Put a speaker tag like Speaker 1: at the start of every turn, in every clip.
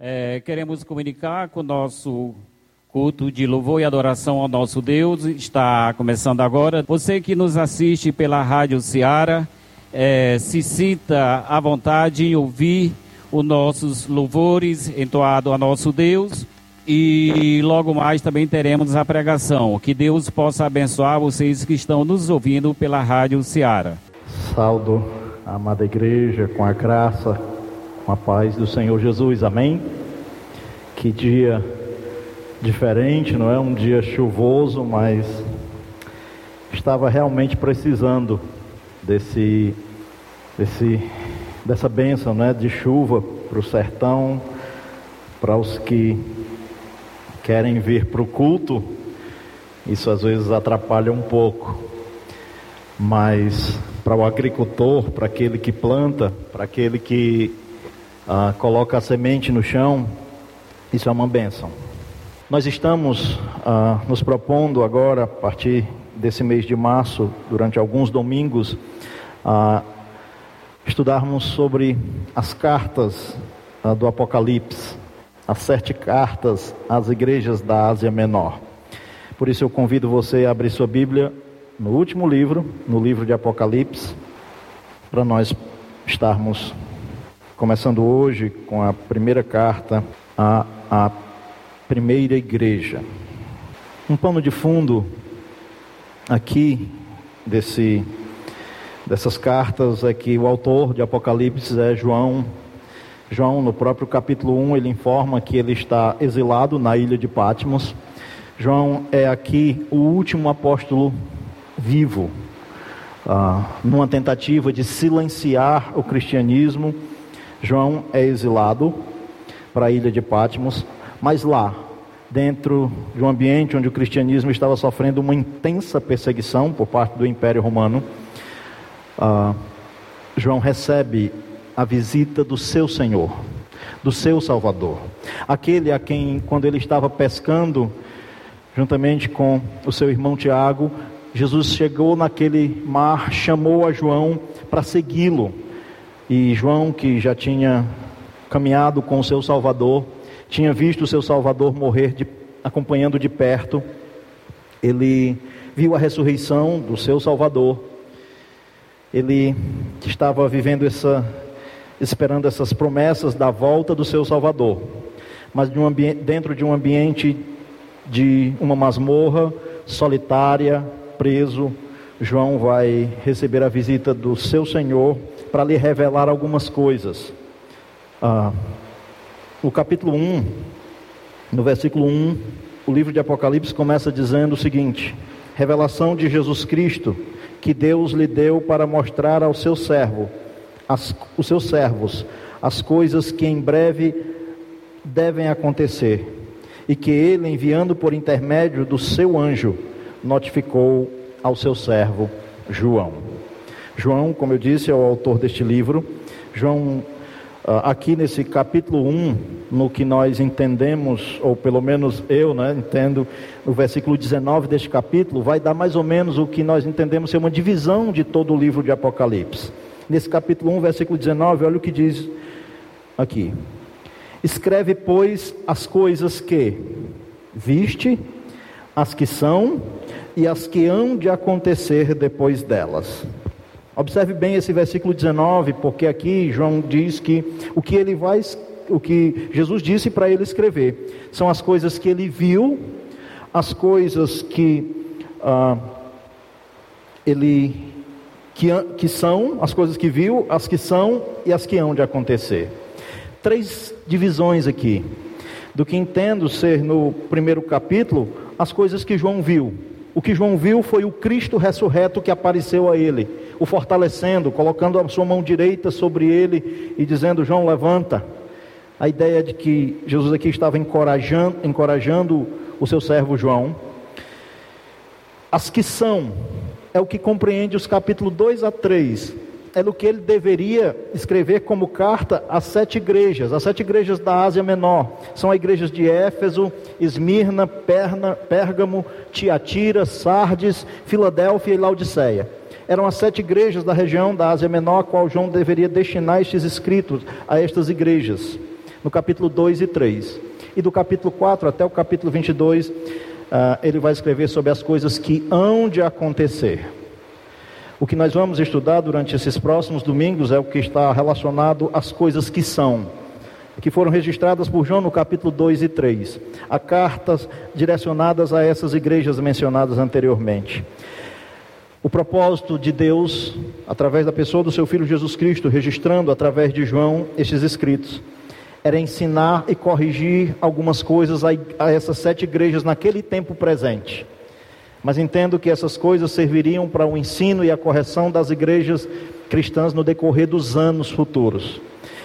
Speaker 1: É, queremos comunicar com o nosso culto de louvor e adoração ao nosso Deus. Está começando agora. Você que nos assiste pela Rádio Ceará, é, se sinta à vontade em ouvir os nossos louvores entoados a nosso Deus. E logo mais também teremos a pregação. Que Deus possa abençoar vocês que estão nos ouvindo pela Rádio Ceará.
Speaker 2: Saldo amada igreja com a graça, com a paz do Senhor Jesus. Amém? Que dia diferente, não é? Um dia chuvoso, mas estava realmente precisando desse, desse dessa bênção, né? De chuva para o sertão, para os que querem vir para o culto, isso às vezes atrapalha um pouco, mas para o agricultor, para aquele que planta, para aquele que ah, coloca a semente no chão, isso é uma bênção. Nós estamos ah, nos propondo agora, a partir desse mês de março, durante alguns domingos, a estudarmos sobre as cartas ah, do Apocalipse as sete cartas às igrejas da Ásia Menor. Por isso eu convido você a abrir sua Bíblia no último livro, no livro de Apocalipse, para nós estarmos começando hoje com a primeira carta à, à primeira igreja. Um pano de fundo aqui desse, dessas cartas é que o autor de Apocalipse é João João, no próprio capítulo 1, ele informa que ele está exilado na ilha de Patmos. João é aqui o último apóstolo vivo, ah, numa tentativa de silenciar o cristianismo. João é exilado para a ilha de Patmos, mas lá, dentro de um ambiente onde o cristianismo estava sofrendo uma intensa perseguição por parte do Império Romano, ah, João recebe a visita do seu Senhor, do seu Salvador. Aquele a quem, quando ele estava pescando, juntamente com o seu irmão Tiago, Jesus chegou naquele mar, chamou a João para segui-lo. E João, que já tinha caminhado com o seu Salvador, tinha visto o seu Salvador morrer de, acompanhando de perto, ele viu a ressurreição do seu Salvador, ele estava vivendo essa esperando essas promessas da volta do seu Salvador, mas de um dentro de um ambiente de uma masmorra solitária, preso, João vai receber a visita do seu Senhor para lhe revelar algumas coisas. Ah, o capítulo 1, no versículo 1, o livro de Apocalipse começa dizendo o seguinte: Revelação de Jesus Cristo, que Deus lhe deu para mostrar ao seu servo as, os seus servos as coisas que em breve devem acontecer, e que ele, enviando por intermédio do seu anjo, notificou ao seu servo João. João, como eu disse, é o autor deste livro. João, ah, aqui nesse capítulo 1, no que nós entendemos, ou pelo menos eu né, entendo, no versículo 19 deste capítulo, vai dar mais ou menos o que nós entendemos ser uma divisão de todo o livro de Apocalipse nesse capítulo 1, versículo 19, olha o que diz aqui. Escreve, pois, as coisas que viste, as que são e as que hão de acontecer depois delas. Observe bem esse versículo 19, porque aqui João diz que o que ele vai, o que Jesus disse para ele escrever, são as coisas que ele viu, as coisas que ah, ele que, que são as coisas que viu, as que são e as que hão de acontecer. Três divisões aqui. Do que entendo ser no primeiro capítulo, as coisas que João viu. O que João viu foi o Cristo ressurreto que apareceu a ele, o fortalecendo, colocando a sua mão direita sobre ele e dizendo: João, levanta. A ideia de que Jesus aqui estava encorajando, encorajando o seu servo João. As que são, é o que compreende os capítulos 2 a 3. É o que ele deveria escrever como carta às sete igrejas, as sete igrejas da Ásia Menor. São as igrejas de Éfeso, Esmirna, Perna, Pérgamo, Tiatira, Sardes, Filadélfia e Laodiceia. Eram as sete igrejas da região da Ásia Menor, a qual João deveria destinar estes escritos a estas igrejas. no capítulo 2 e 3. E do capítulo 4 até o capítulo 22, uh, ah, ele vai escrever sobre as coisas que hão de acontecer. O que nós vamos estudar durante esses próximos domingos é o que está relacionado às coisas que são, que foram registradas por João no capítulo 2 e 3. Há cartas direcionadas a essas igrejas mencionadas anteriormente. O propósito de Deus, através da pessoa do seu Filho Jesus Cristo, registrando através de João estes escritos, era ensinar e corrigir algumas coisas a, a essas sete igrejas naquele tempo presente. Mas entendo que essas coisas serviriam para o ensino e a correção das igrejas cristãs no decorrer dos anos futuros.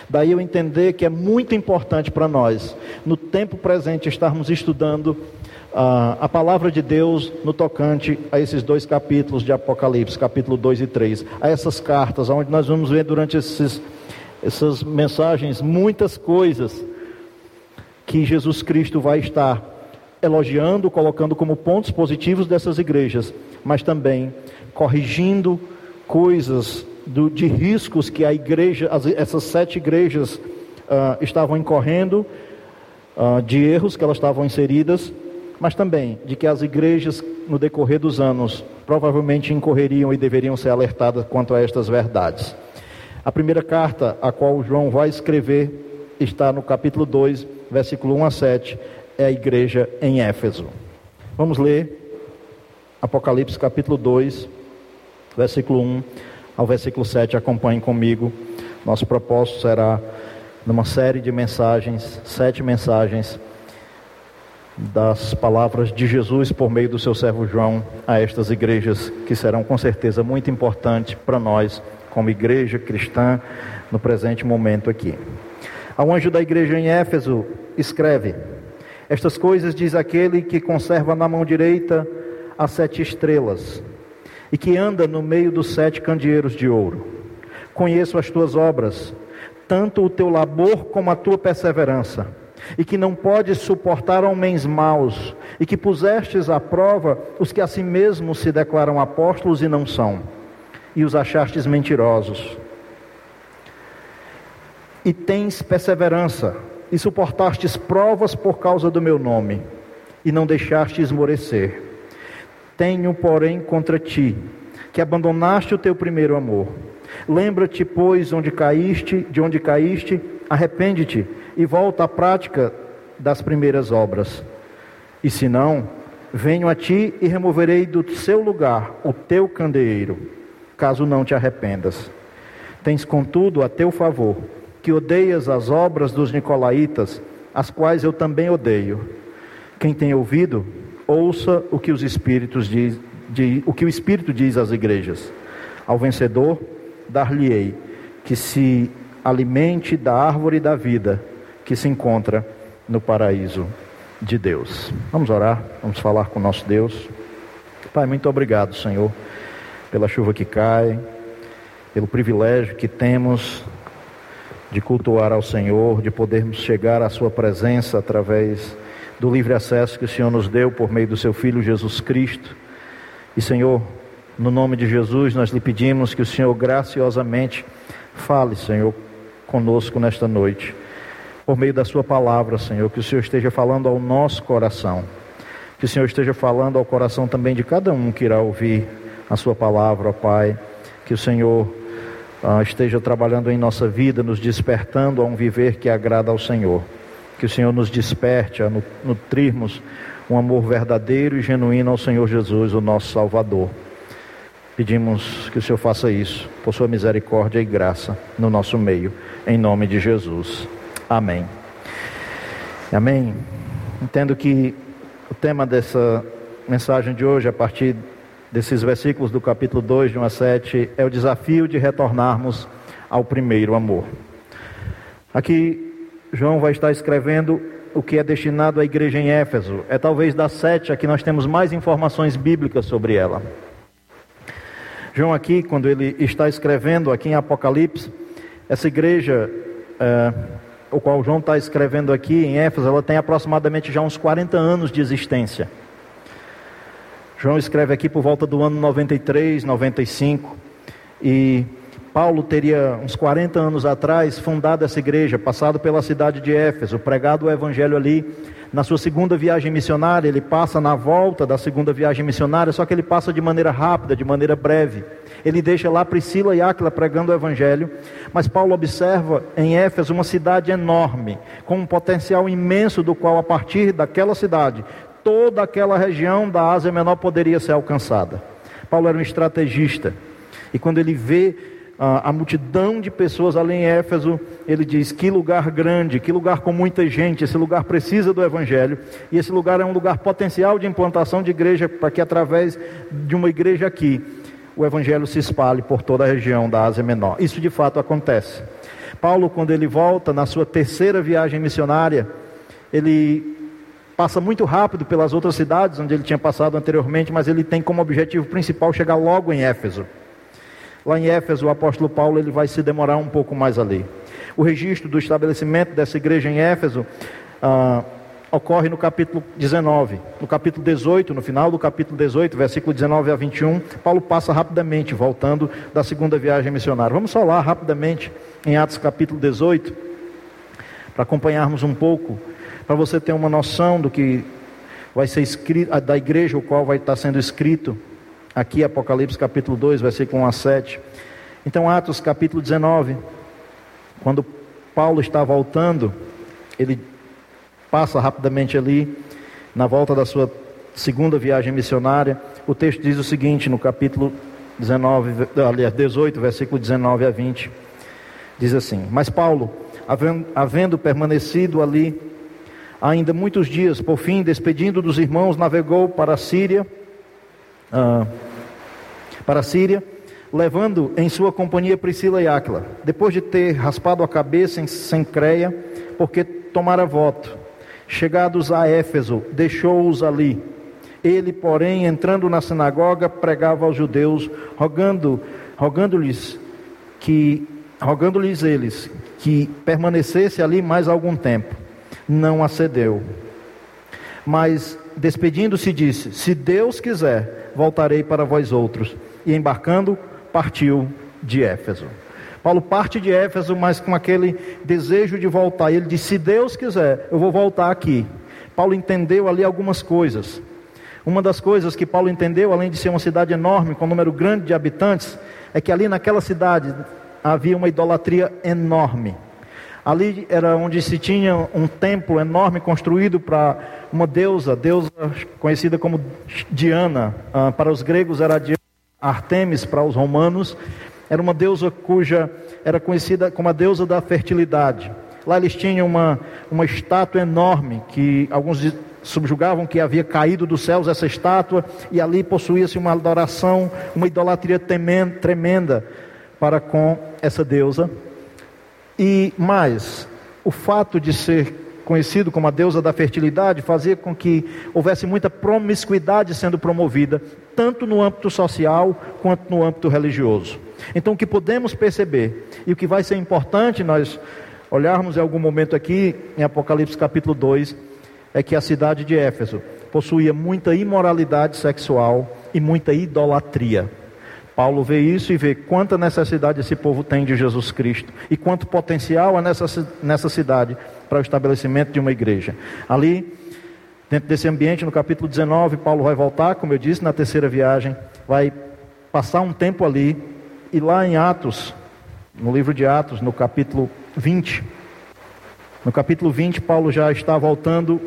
Speaker 2: Daí eu entender que é muito importante para nós, no tempo presente, estarmos estudando uh, a palavra de Deus no tocante a esses dois capítulos de Apocalipse, capítulo 2 e 3, a essas cartas, onde nós vamos ver durante esses, essas mensagens muitas coisas que Jesus Cristo vai estar elogiando, colocando como pontos positivos dessas igrejas, mas também corrigindo coisas do, de riscos que a igreja, as, essas sete igrejas uh, estavam incorrendo, uh, de erros que elas estavam inseridas, mas também de que as igrejas, no decorrer dos anos, provavelmente incorreriam e deveriam ser alertadas quanto a estas verdades. A primeira carta a qual João vai escrever está no capítulo 2, versículo 1 a 7, é a igreja em Éfeso. Vamos ler Apocalipse capítulo 2, versículo 1 ao versículo 7. Acompanhe comigo. Nosso propósito será, numa série de mensagens, sete mensagens, das palavras de Jesus por meio do seu servo João a estas igrejas, que serão com certeza muito importantes para nós, como igreja cristã, no presente momento aqui. Ao anjo da igreja em Éfeso, escreve. Estas coisas diz aquele que conserva na mão direita as sete estrelas e que anda no meio dos sete candeeiros de ouro. Conheço as tuas obras, tanto o teu labor como a tua perseverança, e que não podes suportar homens maus, e que pusestes à prova os que a si mesmos se declaram apóstolos e não são, e os achastes mentirosos. E tens perseverança, e suportastes provas por causa do meu nome, e não deixaste esmorecer. Tenho, porém, contra ti, que abandonaste o teu primeiro amor. Lembra-te, pois, onde caíste, de onde caíste, arrepende-te e volta à prática das primeiras obras. E se não, venho a ti e removerei do seu lugar o teu candeeiro, caso não te arrependas. Tens, contudo, a teu favor que odeias as obras dos nicolaítas, as quais eu também odeio. Quem tem ouvido, ouça o que os espíritos diz, de, o que o espírito diz às igrejas. Ao vencedor dar-lhe-ei que se alimente da árvore da vida que se encontra no paraíso de Deus. Vamos orar, vamos falar com nosso Deus. Pai, muito obrigado, Senhor, pela chuva que cai, pelo privilégio que temos de cultuar ao Senhor, de podermos chegar à Sua presença através do livre acesso que o Senhor nos deu por meio do Seu Filho Jesus Cristo. E, Senhor, no nome de Jesus, nós lhe pedimos que o Senhor graciosamente fale, Senhor, conosco nesta noite, por meio da Sua palavra, Senhor, que o Senhor esteja falando ao nosso coração, que o Senhor esteja falando ao coração também de cada um que irá ouvir a Sua palavra, ó Pai, que o Senhor uh, esteja trabalhando em nossa vida, nos despertando a um viver que agrada ao Senhor. Que o Senhor nos desperte a nutrirmos um amor verdadeiro e genuíno ao Senhor Jesus, o nosso Salvador. Pedimos que o Senhor faça isso, por sua misericórdia e graça, no nosso meio, em nome de Jesus. Amém. Amém. Entendo que o tema dessa mensagem de hoje, a partir desses versículos do capítulo 2, de 1 a 7, é o desafio de retornarmos ao primeiro amor. Aqui, João vai estar escrevendo o que é destinado à igreja em Éfeso. É talvez das sete a que nós temos mais informações bíblicas sobre ela. João, aqui, quando ele está escrevendo aqui em Apocalipse, essa igreja, é, o qual João está escrevendo aqui em Éfeso, ela tem aproximadamente já uns 40 anos de existência. João escreve aqui por volta do ano 93, 95, e Paulo teria, uns 40 anos atrás, fundado essa igreja, passado pela cidade de Éfeso, pregado o evangelho ali. Na sua segunda viagem missionária, ele passa na volta da segunda viagem missionária, só que ele passa de maneira rápida, de maneira breve. Ele deixa lá Priscila e Áquila pregando o evangelho, mas Paulo observa em Éfeso uma cidade enorme, com um potencial imenso do qual a partir daquela cidade, toda aquela região da Ásia Menor poderia ser alcançada. Paulo era um estrategista. E quando ele vê a, a multidão de pessoas ali em Éfeso, ele diz: que lugar grande, que lugar com muita gente, esse lugar precisa do Evangelho, e esse lugar é um lugar potencial de implantação de igreja, para que através de uma igreja aqui, o Evangelho se espalhe por toda a região da Ásia Menor. Isso de fato acontece. Paulo, quando ele volta na sua terceira viagem missionária, ele passa muito rápido pelas outras cidades onde ele tinha passado anteriormente, mas ele tem como objetivo principal chegar logo em Éfeso. Lá em Éfeso, o apóstolo Paulo ele vai se demorar um pouco mais ali. O registro do estabelecimento dessa igreja em Éfeso ah, ocorre no capítulo 19. No capítulo 18, no final do capítulo 18, versículo 19 a 21, Paulo passa rapidamente, voltando da segunda viagem missionária. Vamos lá rapidamente em Atos capítulo 18, para acompanharmos um pouco, para você ter uma noção do que vai ser escrito, da igreja o qual vai estar sendo escrito Aqui, Apocalipse capítulo 2, versículo 1 a 7. Então, Atos capítulo 19, quando Paulo está voltando, ele passa rapidamente ali, na volta da sua segunda viagem missionária. O texto diz o seguinte, no capítulo 19, aliás, 18, versículo 19 a 20. Diz assim: Mas Paulo, havendo, havendo permanecido ali ainda muitos dias, por fim, despedindo dos irmãos, navegou para a Síria ah, para a Síria, levando em sua companhia Priscila e Áquila. Depois de ter raspado a cabeça em Sencreia, porque tomara voto, chegados a Éfeso, deixou-os ali. Ele, porém, entrando na sinagoga, pregava aos judeus, rogando, rogando-lhes que rogando-lhes eles que permanecesse ali mais algum tempo. Não acedeu. Mas despedindo-se disse: Se Deus quiser, voltarei para vós outros. E embarcando, partiu de Éfeso. Paulo parte de Éfeso, mas com aquele desejo de voltar. Ele disse: Se Deus quiser, eu vou voltar aqui. Paulo entendeu ali algumas coisas. Uma das coisas que Paulo entendeu, além de ser uma cidade enorme, com um número grande de habitantes, é que ali naquela cidade havia uma idolatria enorme. Ali era onde se tinha um templo enorme construído para uma deusa, deusa conhecida como Diana. Ah, para os gregos era Diana, Artemis para os romanos. Era uma deusa cuja era conhecida como a deusa da fertilidade. Lá eles tinham uma, uma estátua enorme que alguns subjugavam que havia caído dos céus essa estátua e ali possuía-se uma adoração, uma idolatria tremenda para com essa deusa. E mais, o fato de ser conhecido como a deusa da fertilidade fazia com que houvesse muita promiscuidade sendo promovida, tanto no âmbito social quanto no âmbito religioso. Então, o que podemos perceber e o que vai ser importante nós olharmos em algum momento aqui em Apocalipse capítulo 2 é que a cidade de Éfeso possuía muita imoralidade sexual e muita idolatria. Paulo vê isso e vê quanta necessidade esse povo tem de Jesus Cristo e quanto potencial há nessa, nessa cidade para o estabelecimento de uma igreja. Ali, dentro desse ambiente, no capítulo 19, Paulo vai voltar, como eu disse, na terceira viagem, vai passar um tempo ali, e lá em Atos, no livro de Atos, no capítulo 20, no capítulo 20, Paulo já está voltando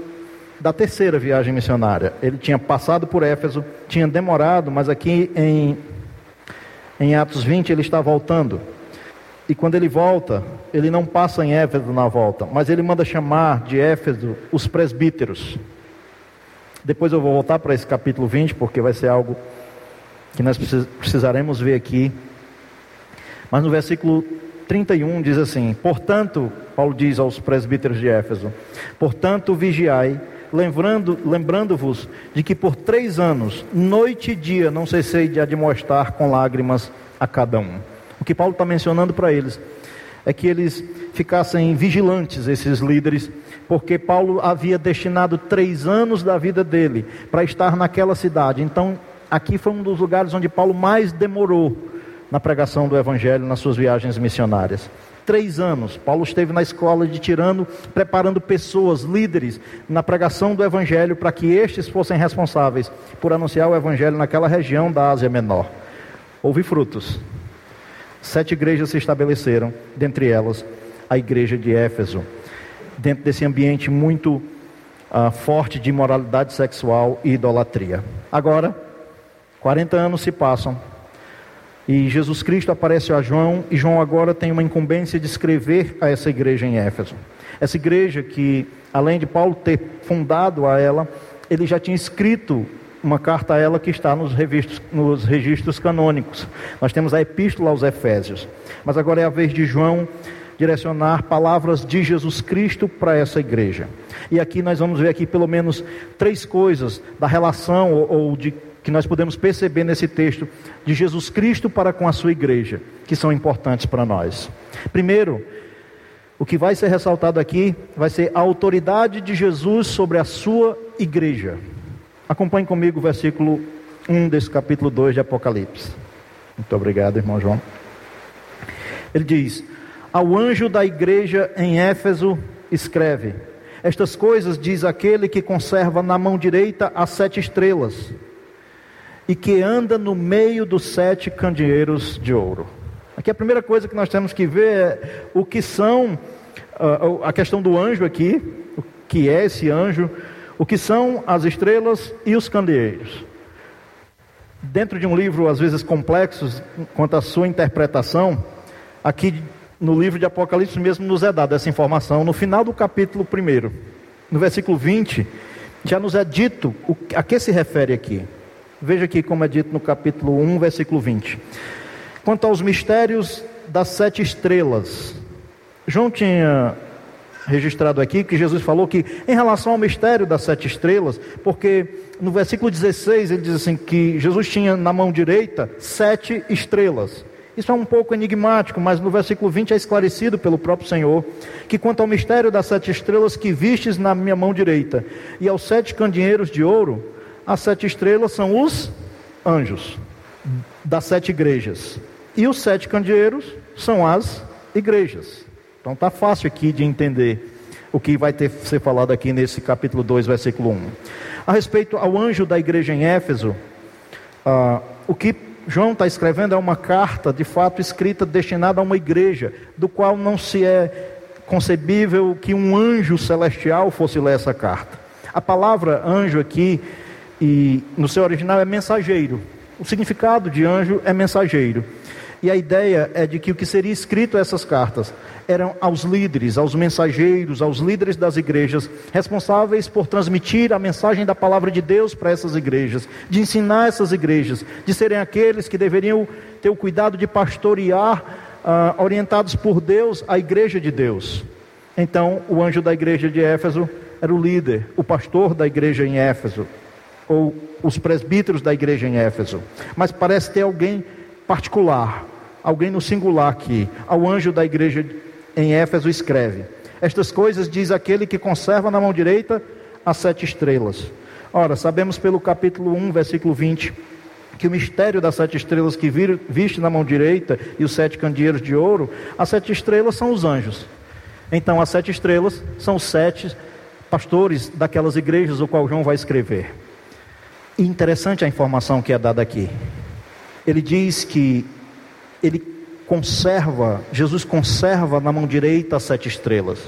Speaker 2: da terceira viagem missionária. Ele tinha passado por Éfeso, tinha demorado, mas aqui em em Atos 20, ele está voltando. E quando ele volta, ele não passa em Éfeso na volta, mas ele manda chamar de Éfeso os presbíteros. Depois eu vou voltar para esse capítulo 20, porque vai ser algo que nós precisaremos ver aqui. Mas no versículo 31 diz assim: Portanto, Paulo diz aos presbíteros de Éfeso: Portanto, vigiai lembrando, lembrando-vos de que por três anos, noite e dia, não cessei de admoestar com lágrimas a cada um. Que Paulo está mencionando para eles é que eles ficassem vigilantes, esses líderes, porque Paulo havia destinado três anos da vida dele para estar naquela cidade. Então, aqui foi um dos lugares onde Paulo mais demorou na pregação do Evangelho nas suas viagens missionárias. Três anos, Paulo esteve na escola de Tirano, preparando pessoas, líderes, na pregação do Evangelho, para que estes fossem responsáveis por anunciar o Evangelho naquela região da Ásia Menor. Houve frutos. Sete igrejas se estabeleceram, dentre elas a igreja de Éfeso, dentro desse ambiente muito uh, forte de imoralidade sexual e idolatria. Agora, 40 anos se passam e Jesus Cristo aparece a João e João agora tem uma incumbência de escrever a essa igreja em Éfeso. Essa igreja que, além de Paulo ter fundado a ela, ele já tinha escrito uma carta a ela que está nos, revistos, nos registros canônicos. Nós temos a epístola aos Efésios. Mas agora é a vez de João direcionar palavras de Jesus Cristo para essa igreja. E aqui nós vamos ver aqui pelo menos três coisas da relação ou, ou de que nós podemos perceber nesse texto de Jesus Cristo para com a sua igreja, que são importantes para nós. Primeiro, o que vai ser ressaltado aqui vai ser a autoridade de Jesus sobre a sua igreja. Acompanhe comigo o versículo 1 desse capítulo 2 de Apocalipse. Muito obrigado, irmão João. Ele diz: ao anjo da igreja em Éfeso, escreve: Estas coisas diz aquele que conserva na mão direita as sete estrelas e que anda no meio dos sete candeeiros de ouro. Aqui a primeira coisa que nós temos que ver é o que são, uh, a questão do anjo aqui, o que é esse anjo, o que são as estrelas e os candeeiros. Dentro de um livro, às vezes complexo, quanto à sua interpretação, aqui no livro de Apocalipse mesmo nos é dada essa informação, no final do capítulo 1, no versículo 20, já nos é dito o, a que se refere aqui. Veja aqui como é dito no capítulo 1, versículo 20. Quanto aos mistérios das sete estrelas, João tinha registrado aqui que Jesus falou que em relação ao mistério das sete estrelas, porque no versículo 16 ele diz assim que Jesus tinha na mão direita sete estrelas. Isso é um pouco enigmático, mas no versículo 20 é esclarecido pelo próprio Senhor que quanto ao mistério das sete estrelas que vistes na minha mão direita e aos sete candeeiros de ouro, as sete estrelas são os anjos das sete igrejas e os sete candeeiros são as igrejas. Então está fácil aqui de entender o que vai ter ser falado aqui nesse capítulo 2, versículo 1. A respeito ao anjo da igreja em Éfeso, uh, o que João está escrevendo é uma carta, de fato, escrita destinada a uma igreja, do qual não se é concebível que um anjo celestial fosse ler essa carta. A palavra anjo aqui, e no seu original, é mensageiro. O significado de anjo é mensageiro. E a ideia é de que o que seria escrito essas cartas eram aos líderes, aos mensageiros, aos líderes das igrejas, responsáveis por transmitir a mensagem da palavra de Deus para essas igrejas, de ensinar essas igrejas, de serem aqueles que deveriam ter o cuidado de pastorear, uh, orientados por Deus, a igreja de Deus. Então, o anjo da igreja de Éfeso era o líder, o pastor da igreja em Éfeso, ou os presbíteros da igreja em Éfeso. Mas parece ter alguém particular, alguém no singular aqui. Ao anjo da igreja em Éfeso escreve: Estas coisas diz aquele que conserva na mão direita as sete estrelas. Ora, sabemos pelo capítulo 1, versículo 20, que o mistério das sete estrelas que vir, viste na mão direita e os sete candeeiros de ouro, as sete estrelas são os anjos. Então, as sete estrelas são os sete pastores daquelas igrejas, o qual João vai escrever. Interessante a informação que é dada aqui ele diz que ele conserva, Jesus conserva na mão direita as sete estrelas.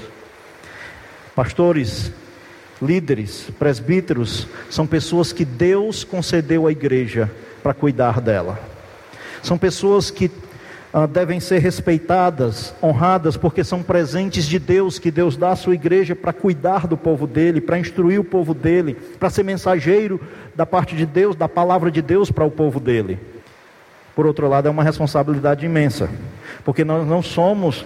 Speaker 2: Pastores, líderes, presbíteros são pessoas que Deus concedeu à igreja para cuidar dela. São pessoas que ah, devem ser respeitadas, honradas, porque são presentes de Deus que Deus dá à sua igreja para cuidar do povo dele, para instruir o povo dele, para ser mensageiro da parte de Deus, da palavra de Deus para o povo dele por outro lado, é uma responsabilidade imensa, porque nós não somos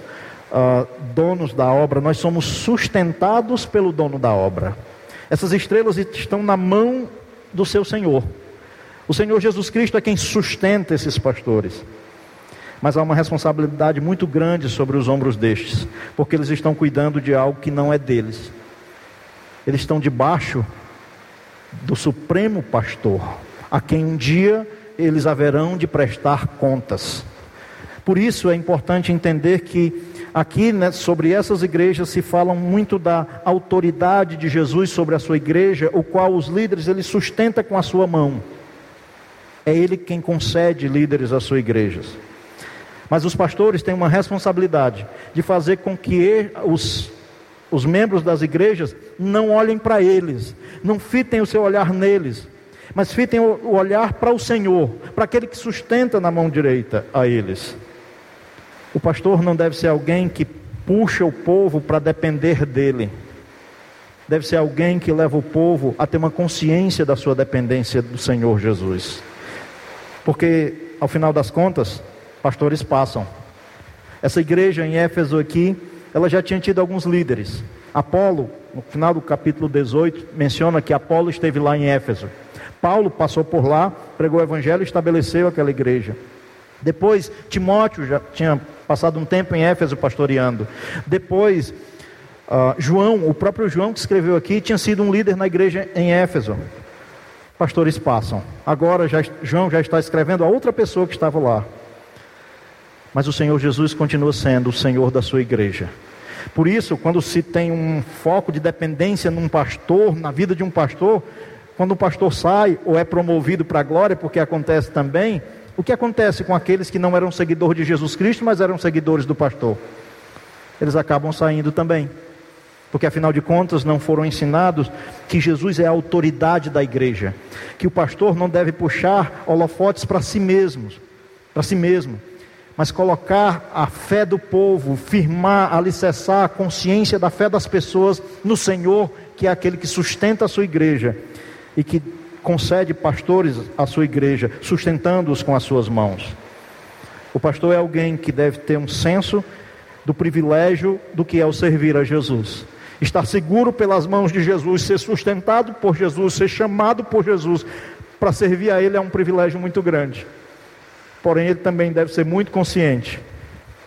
Speaker 2: uh, donos da obra, nós somos sustentados pelo dono da obra. Essas estrelas estão na mão do seu Senhor. O Senhor Jesus Cristo é quem sustenta esses pastores. Mas há uma responsabilidade muito grande sobre os ombros destes, porque eles estão cuidando de algo que não é deles. Eles estão debaixo do Supremo Pastor, a quem um dia eles haverão de prestar contas. Por isso é importante entender que aqui né, sobre essas igrejas se fala muito da autoridade de Jesus sobre a sua igreja, o qual os líderes ele sustenta com a sua mão. É ele quem concede líderes às suas igrejas. Mas os pastores têm uma responsabilidade de fazer com que os, os membros das igrejas não olhem para eles, não fitem o seu olhar neles, mas fitem o olhar para o Senhor, para aquele que sustenta na mão direita a eles. O pastor não deve ser alguém que puxa o povo para depender dele. Deve ser alguém que leva o povo a ter uma consciência da sua dependência do Senhor Jesus. Porque, ao final das contas, pastores passam. Essa igreja em Éfeso aqui, ela já tinha tido alguns líderes. Apolo, no final do capítulo 18, menciona que Apolo esteve lá em Éfeso. Paulo passou por lá, pregou o evangelho e estabeleceu aquela igreja. Depois, Timóteo já tinha passado um tempo em Éfeso pastoreando. Depois, uh, João, o próprio João que escreveu aqui, tinha sido um líder na igreja em Éfeso. Pastores passam. Agora, já, João já está escrevendo a outra pessoa que estava lá. Mas o Senhor Jesus continua sendo o Senhor da sua igreja. Por isso, quando se tem um foco de dependência num pastor, na vida de um pastor, quando o pastor sai ou é promovido para a glória, porque acontece também, o que acontece com aqueles que não eram seguidores de Jesus Cristo, mas eram seguidores do pastor? Eles acabam saindo também. Porque afinal de contas não foram ensinados que Jesus é a autoridade da igreja, que o pastor não deve puxar holofotes para si mesmos, para si mesmo, mas colocar a fé do povo, firmar, alicerçar a consciência da fé das pessoas no Senhor, que é aquele que sustenta a sua igreja e que concede pastores à sua igreja, sustentando-os com as suas mãos. O pastor é alguém que deve ter um senso do privilégio do que é o servir a Jesus. Estar seguro pelas mãos de Jesus, ser sustentado por Jesus, ser chamado por Jesus para servir a Ele é um privilégio muito grande. Porém, ele também deve ser muito consciente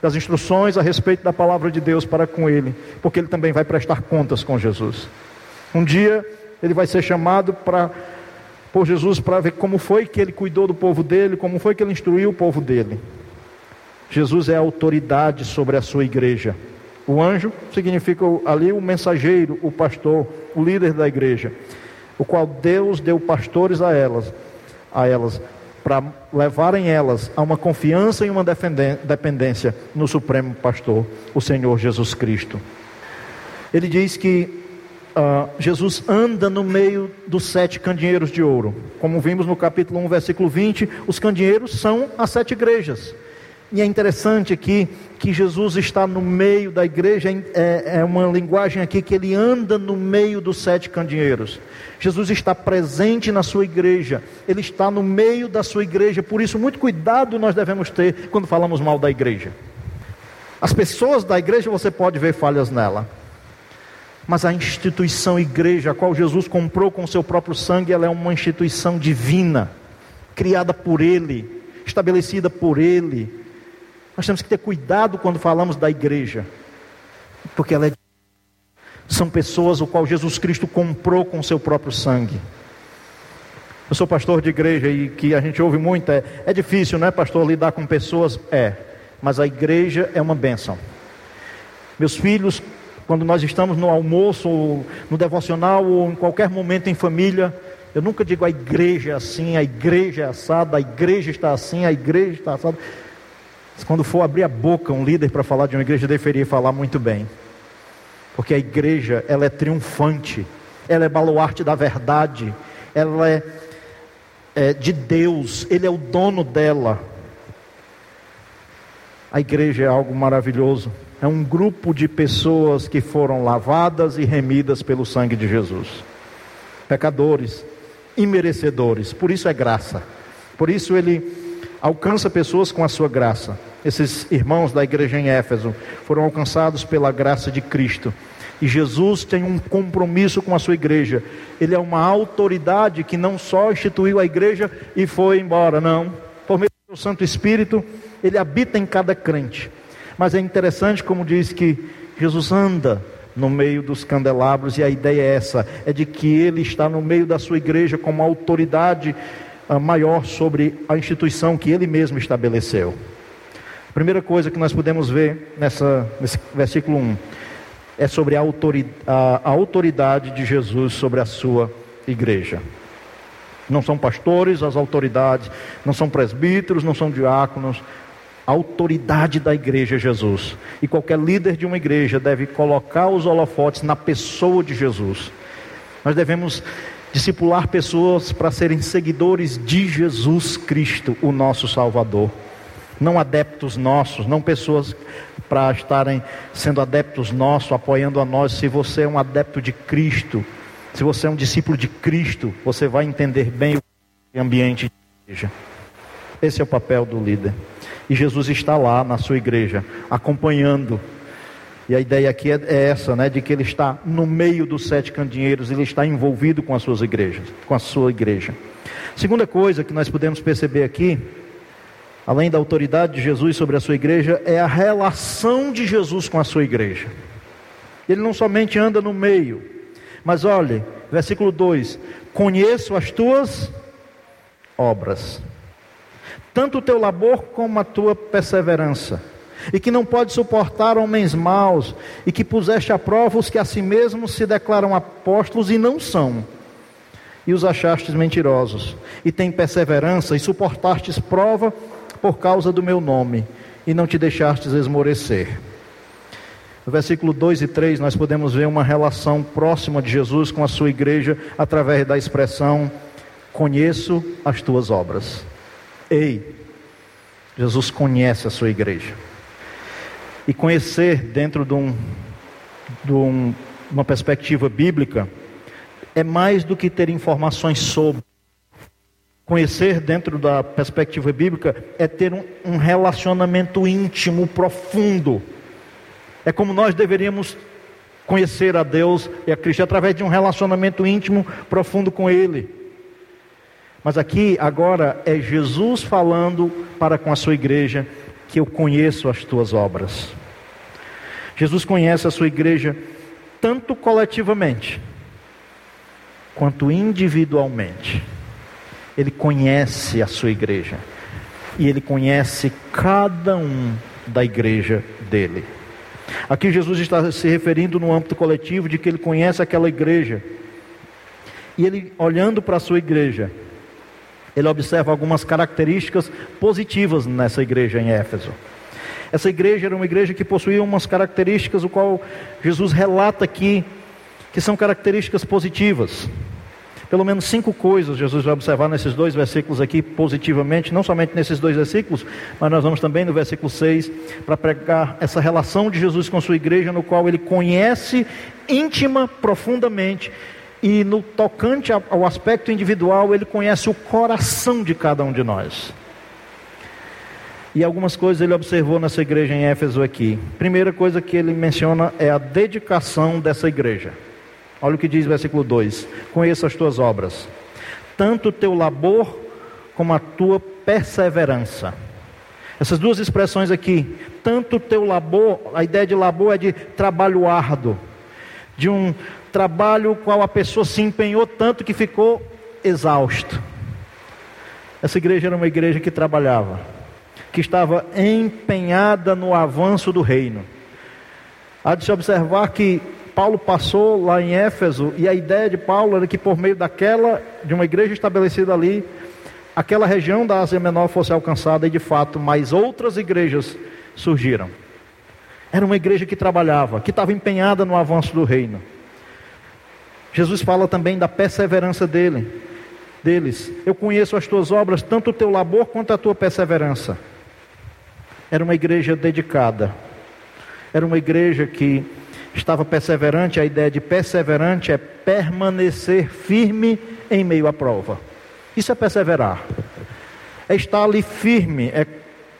Speaker 2: das instruções a respeito da palavra de Deus para com ele, porque ele também vai prestar contas com Jesus. Um dia ele vai ser chamado para por Jesus para ver como foi que ele cuidou do povo dele, como foi que ele instruiu o povo dele. Jesus é a autoridade sobre a sua igreja. O anjo significa ali o mensageiro, o pastor, o líder da igreja, o qual Deus deu pastores a elas, a elas para levarem elas a uma confiança e uma dependência no Supremo Pastor, o Senhor Jesus Cristo. Ele diz que uh, Jesus anda no meio dos sete candeeiros de ouro. Como vimos no capítulo 1, versículo 20, os candeeiros são as sete igrejas. E é interessante aqui que Jesus está no meio da igreja, é, é, uma linguagem aqui que ele anda no meio dos sete candeeiros. Jesus está presente na sua igreja, ele está no meio da sua igreja, por isso, muito cuidado nós devemos ter quando falamos mal da igreja. As pessoas da igreja você pode ver falhas nela, mas a instituição igreja, a qual Jesus comprou com seu próprio sangue, ela é uma instituição divina, criada por Ele, estabelecida por Ele. Nós temos que ter cuidado quando falamos da igreja, porque ela é são pessoas o qual Jesus Cristo comprou com seu próprio sangue. Eu sou pastor de igreja e que a gente ouve muito é, é difícil, não é, pastor, lidar com pessoas? É, mas a igreja é uma bênção. Meus filhos quando nós estamos no almoço, ou no devocional, ou em qualquer momento em família, eu nunca digo a igreja é assim, a igreja é assada, a igreja está assim, a igreja está assada. Quando for abrir a boca um líder para falar de uma igreja, deveria falar muito bem. Porque a igreja, ela é triunfante, ela é baluarte da verdade, ela é, é de Deus, Ele é o dono dela. A igreja é algo maravilhoso é um grupo de pessoas que foram lavadas e remidas pelo sangue de Jesus. Pecadores, imerecedores, por isso é graça. Por isso ele alcança pessoas com a sua graça. Esses irmãos da igreja em Éfeso foram alcançados pela graça de Cristo. E Jesus tem um compromisso com a sua igreja. Ele é uma autoridade que não só instituiu a igreja e foi embora, não. Por meio do Santo Espírito, ele habita em cada crente. Mas é interessante como diz que Jesus anda no meio dos candelabros e a ideia é essa, é de que ele está no meio da sua igreja como autoridade ah, maior sobre a instituição que ele mesmo estabeleceu. Primeira coisa que nós podemos ver nessa, nesse versículo 1 é sobre a autoridade, a autoridade de Jesus sobre a sua igreja. Não são pastores as autoridades, não são presbíteros, não são diáconos. A autoridade da igreja é Jesus. E qualquer líder de uma igreja deve colocar os holofotes na pessoa de Jesus. Nós devemos discipular pessoas para serem seguidores de Jesus Cristo, o nosso Salvador. Não adeptos nossos, não pessoas para estarem sendo adeptos nossos, apoiando a nós. Se você é um adepto de Cristo, se você é um discípulo de Cristo, você vai entender bem o ambiente de igreja. Esse é o papel do líder. E Jesus está lá na sua igreja, acompanhando. E a ideia aqui é, é essa, né, de que ele está no meio dos sete candeeiros, ele está envolvido com as suas igrejas, com a sua igreja. Segunda coisa que nós podemos perceber aqui, além da autoridade de Jesus sobre a sua igreja, é a relação de Jesus com a sua igreja. Ele não somente anda no meio, mas olhe, versículo 2: Conheço as tuas obras, tanto o teu labor como a tua perseverança, e que não pode suportar homens maus, e que puseste a prova os que a si mesmos se declaram apóstolos e não são, e os achastes mentirosos, e tem perseverança, e suportastes prova por causa do meu nome, e não te deixastes esmorecer. No versículo 2 e 3, nós podemos ver uma relação próxima de Jesus com a sua igreja através da expressão: Conheço as tuas obras. Ei, Jesus conhece a sua igreja. E conhecer dentro de, um, de um, uma perspectiva bíblica é mais do que ter informações sobre. Conhecer dentro da perspectiva bíblica é ter um, um relacionamento íntimo, profundo é como nós deveríamos conhecer a Deus e a Cristo através de um relacionamento íntimo, profundo com Ele. Mas aqui, agora, é Jesus falando para com a sua igreja que eu conheço as tuas obras. Jesus conhece a sua igreja tanto coletivamente quanto individualmente. Ele conhece a sua igreja e ele conhece cada um da igreja dele. Aqui Jesus está se referindo no âmbito coletivo de que ele conhece aquela igreja. E ele, olhando para a sua igreja, ele observa algumas características positivas nessa igreja em Éfeso. Essa igreja era uma igreja que possuía umas características, o qual Jesus relata aqui, que são características positivas. Pelo menos cinco coisas Jesus vai observar nesses dois versículos aqui positivamente, não somente nesses dois versículos, mas nós vamos também no versículo 6 para pregar essa relação de Jesus com sua igreja, no qual ele conhece íntima, profundamente, e no tocante ao aspecto individual, ele conhece o coração de cada um de nós. E algumas coisas ele observou nessa igreja em Éfeso aqui. Primeira coisa que ele menciona é a dedicação dessa igreja. Olha o que diz o versículo 2: Conheça as tuas obras, tanto o teu labor como a tua perseverança. Essas duas expressões aqui, tanto o teu labor, a ideia de labor é de trabalho árduo, de um trabalho qual a pessoa se empenhou tanto que ficou exausto. Essa igreja era uma igreja que trabalhava, que estava empenhada no avanço do reino. Há de se observar que Paulo passou lá em Éfeso e a ideia de Paulo era que por meio daquela, de uma igreja estabelecida ali, aquela região da Ásia Menor fosse alcançada e de fato mais outras igrejas surgiram. Era uma igreja que trabalhava, que estava empenhada no avanço do reino. Jesus fala também da perseverança dele, deles. Eu conheço as tuas obras, tanto o teu labor quanto a tua perseverança. Era uma igreja dedicada. Era uma igreja que estava perseverante, a ideia de perseverante é permanecer firme em meio à prova. Isso é perseverar. É estar ali firme, é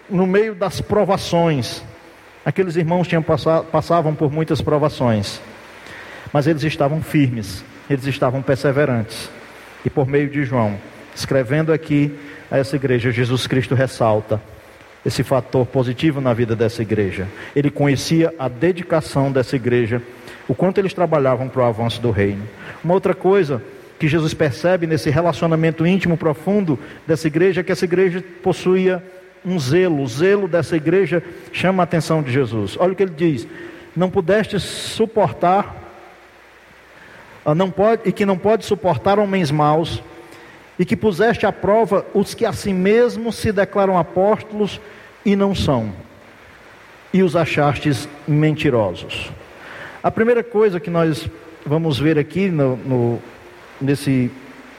Speaker 2: no meio das provações. Aqueles irmãos tinham passavam por muitas provações, mas eles estavam firmes, eles estavam perseverantes. E por meio de João, escrevendo aqui a essa igreja, Jesus Cristo ressalta esse fator positivo na vida dessa igreja. Ele conhecia a dedicação dessa igreja, o quanto eles trabalhavam para o avanço do reino. Uma outra coisa que Jesus percebe nesse relacionamento íntimo profundo dessa igreja é que essa igreja possuía um zelo, o zelo dessa igreja chama a atenção de Jesus. Olha o que ele diz: Não pudeste suportar, não pode, e que não pode suportar homens maus, e que puseste à prova os que a si mesmos se declaram apóstolos e não são, e os achastes mentirosos. A primeira coisa que nós vamos ver aqui no, no, nesse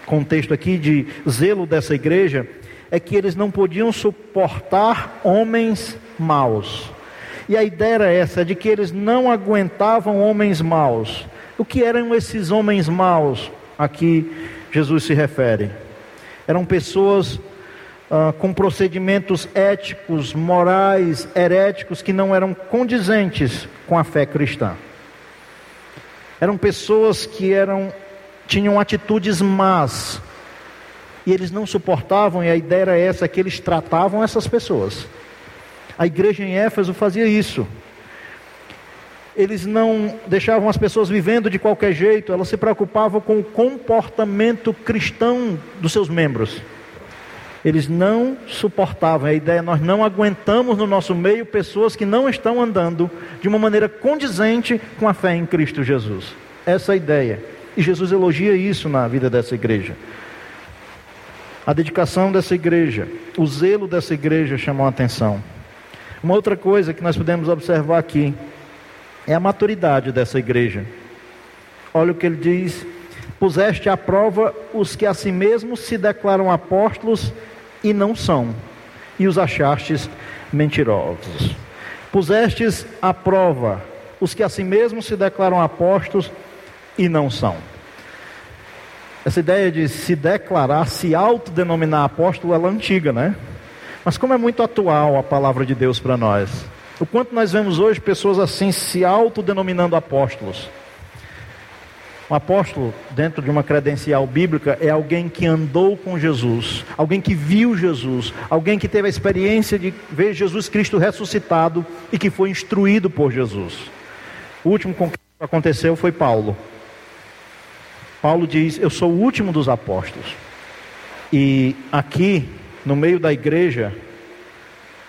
Speaker 2: contexto aqui de zelo dessa igreja é que eles não podiam suportar homens maus. E a ideia era essa, de que eles não aguentavam homens maus. O que eram esses homens maus a que Jesus se refere? Eram pessoas ah, com procedimentos éticos, morais, heréticos que não eram condizentes com a fé cristã. Eram pessoas que eram tinham atitudes más. E eles não suportavam, e a ideia era essa, que eles tratavam essas pessoas. A igreja em Éfeso fazia isso. Eles não deixavam as pessoas vivendo de qualquer jeito, elas se preocupavam com o comportamento cristão dos seus membros. Eles não suportavam, a ideia, nós não aguentamos no nosso meio pessoas que não estão andando de uma maneira condizente com a fé em Cristo Jesus. Essa é a ideia. E Jesus elogia isso na vida dessa igreja. A dedicação dessa igreja, o zelo dessa igreja chamou a atenção. Uma outra coisa que nós podemos observar aqui é a maturidade dessa igreja. Olha o que ele diz: puseste à prova os que a si mesmos se declaram apóstolos e não são, e os achastes mentirosos. Pusestes à prova os que a si mesmos se declaram apóstolos e não são. Essa ideia de se declarar, se autodenominar apóstolo, ela é antiga, né? Mas como é muito atual a palavra de Deus para nós. O quanto nós vemos hoje pessoas assim se autodenominando apóstolos. Um apóstolo, dentro de uma credencial bíblica, é alguém que andou com Jesus, alguém que viu Jesus, alguém que teve a experiência de ver Jesus Cristo ressuscitado e que foi instruído por Jesus. O último que aconteceu foi Paulo. Paulo diz: Eu sou o último dos apóstolos. E aqui, no meio da igreja,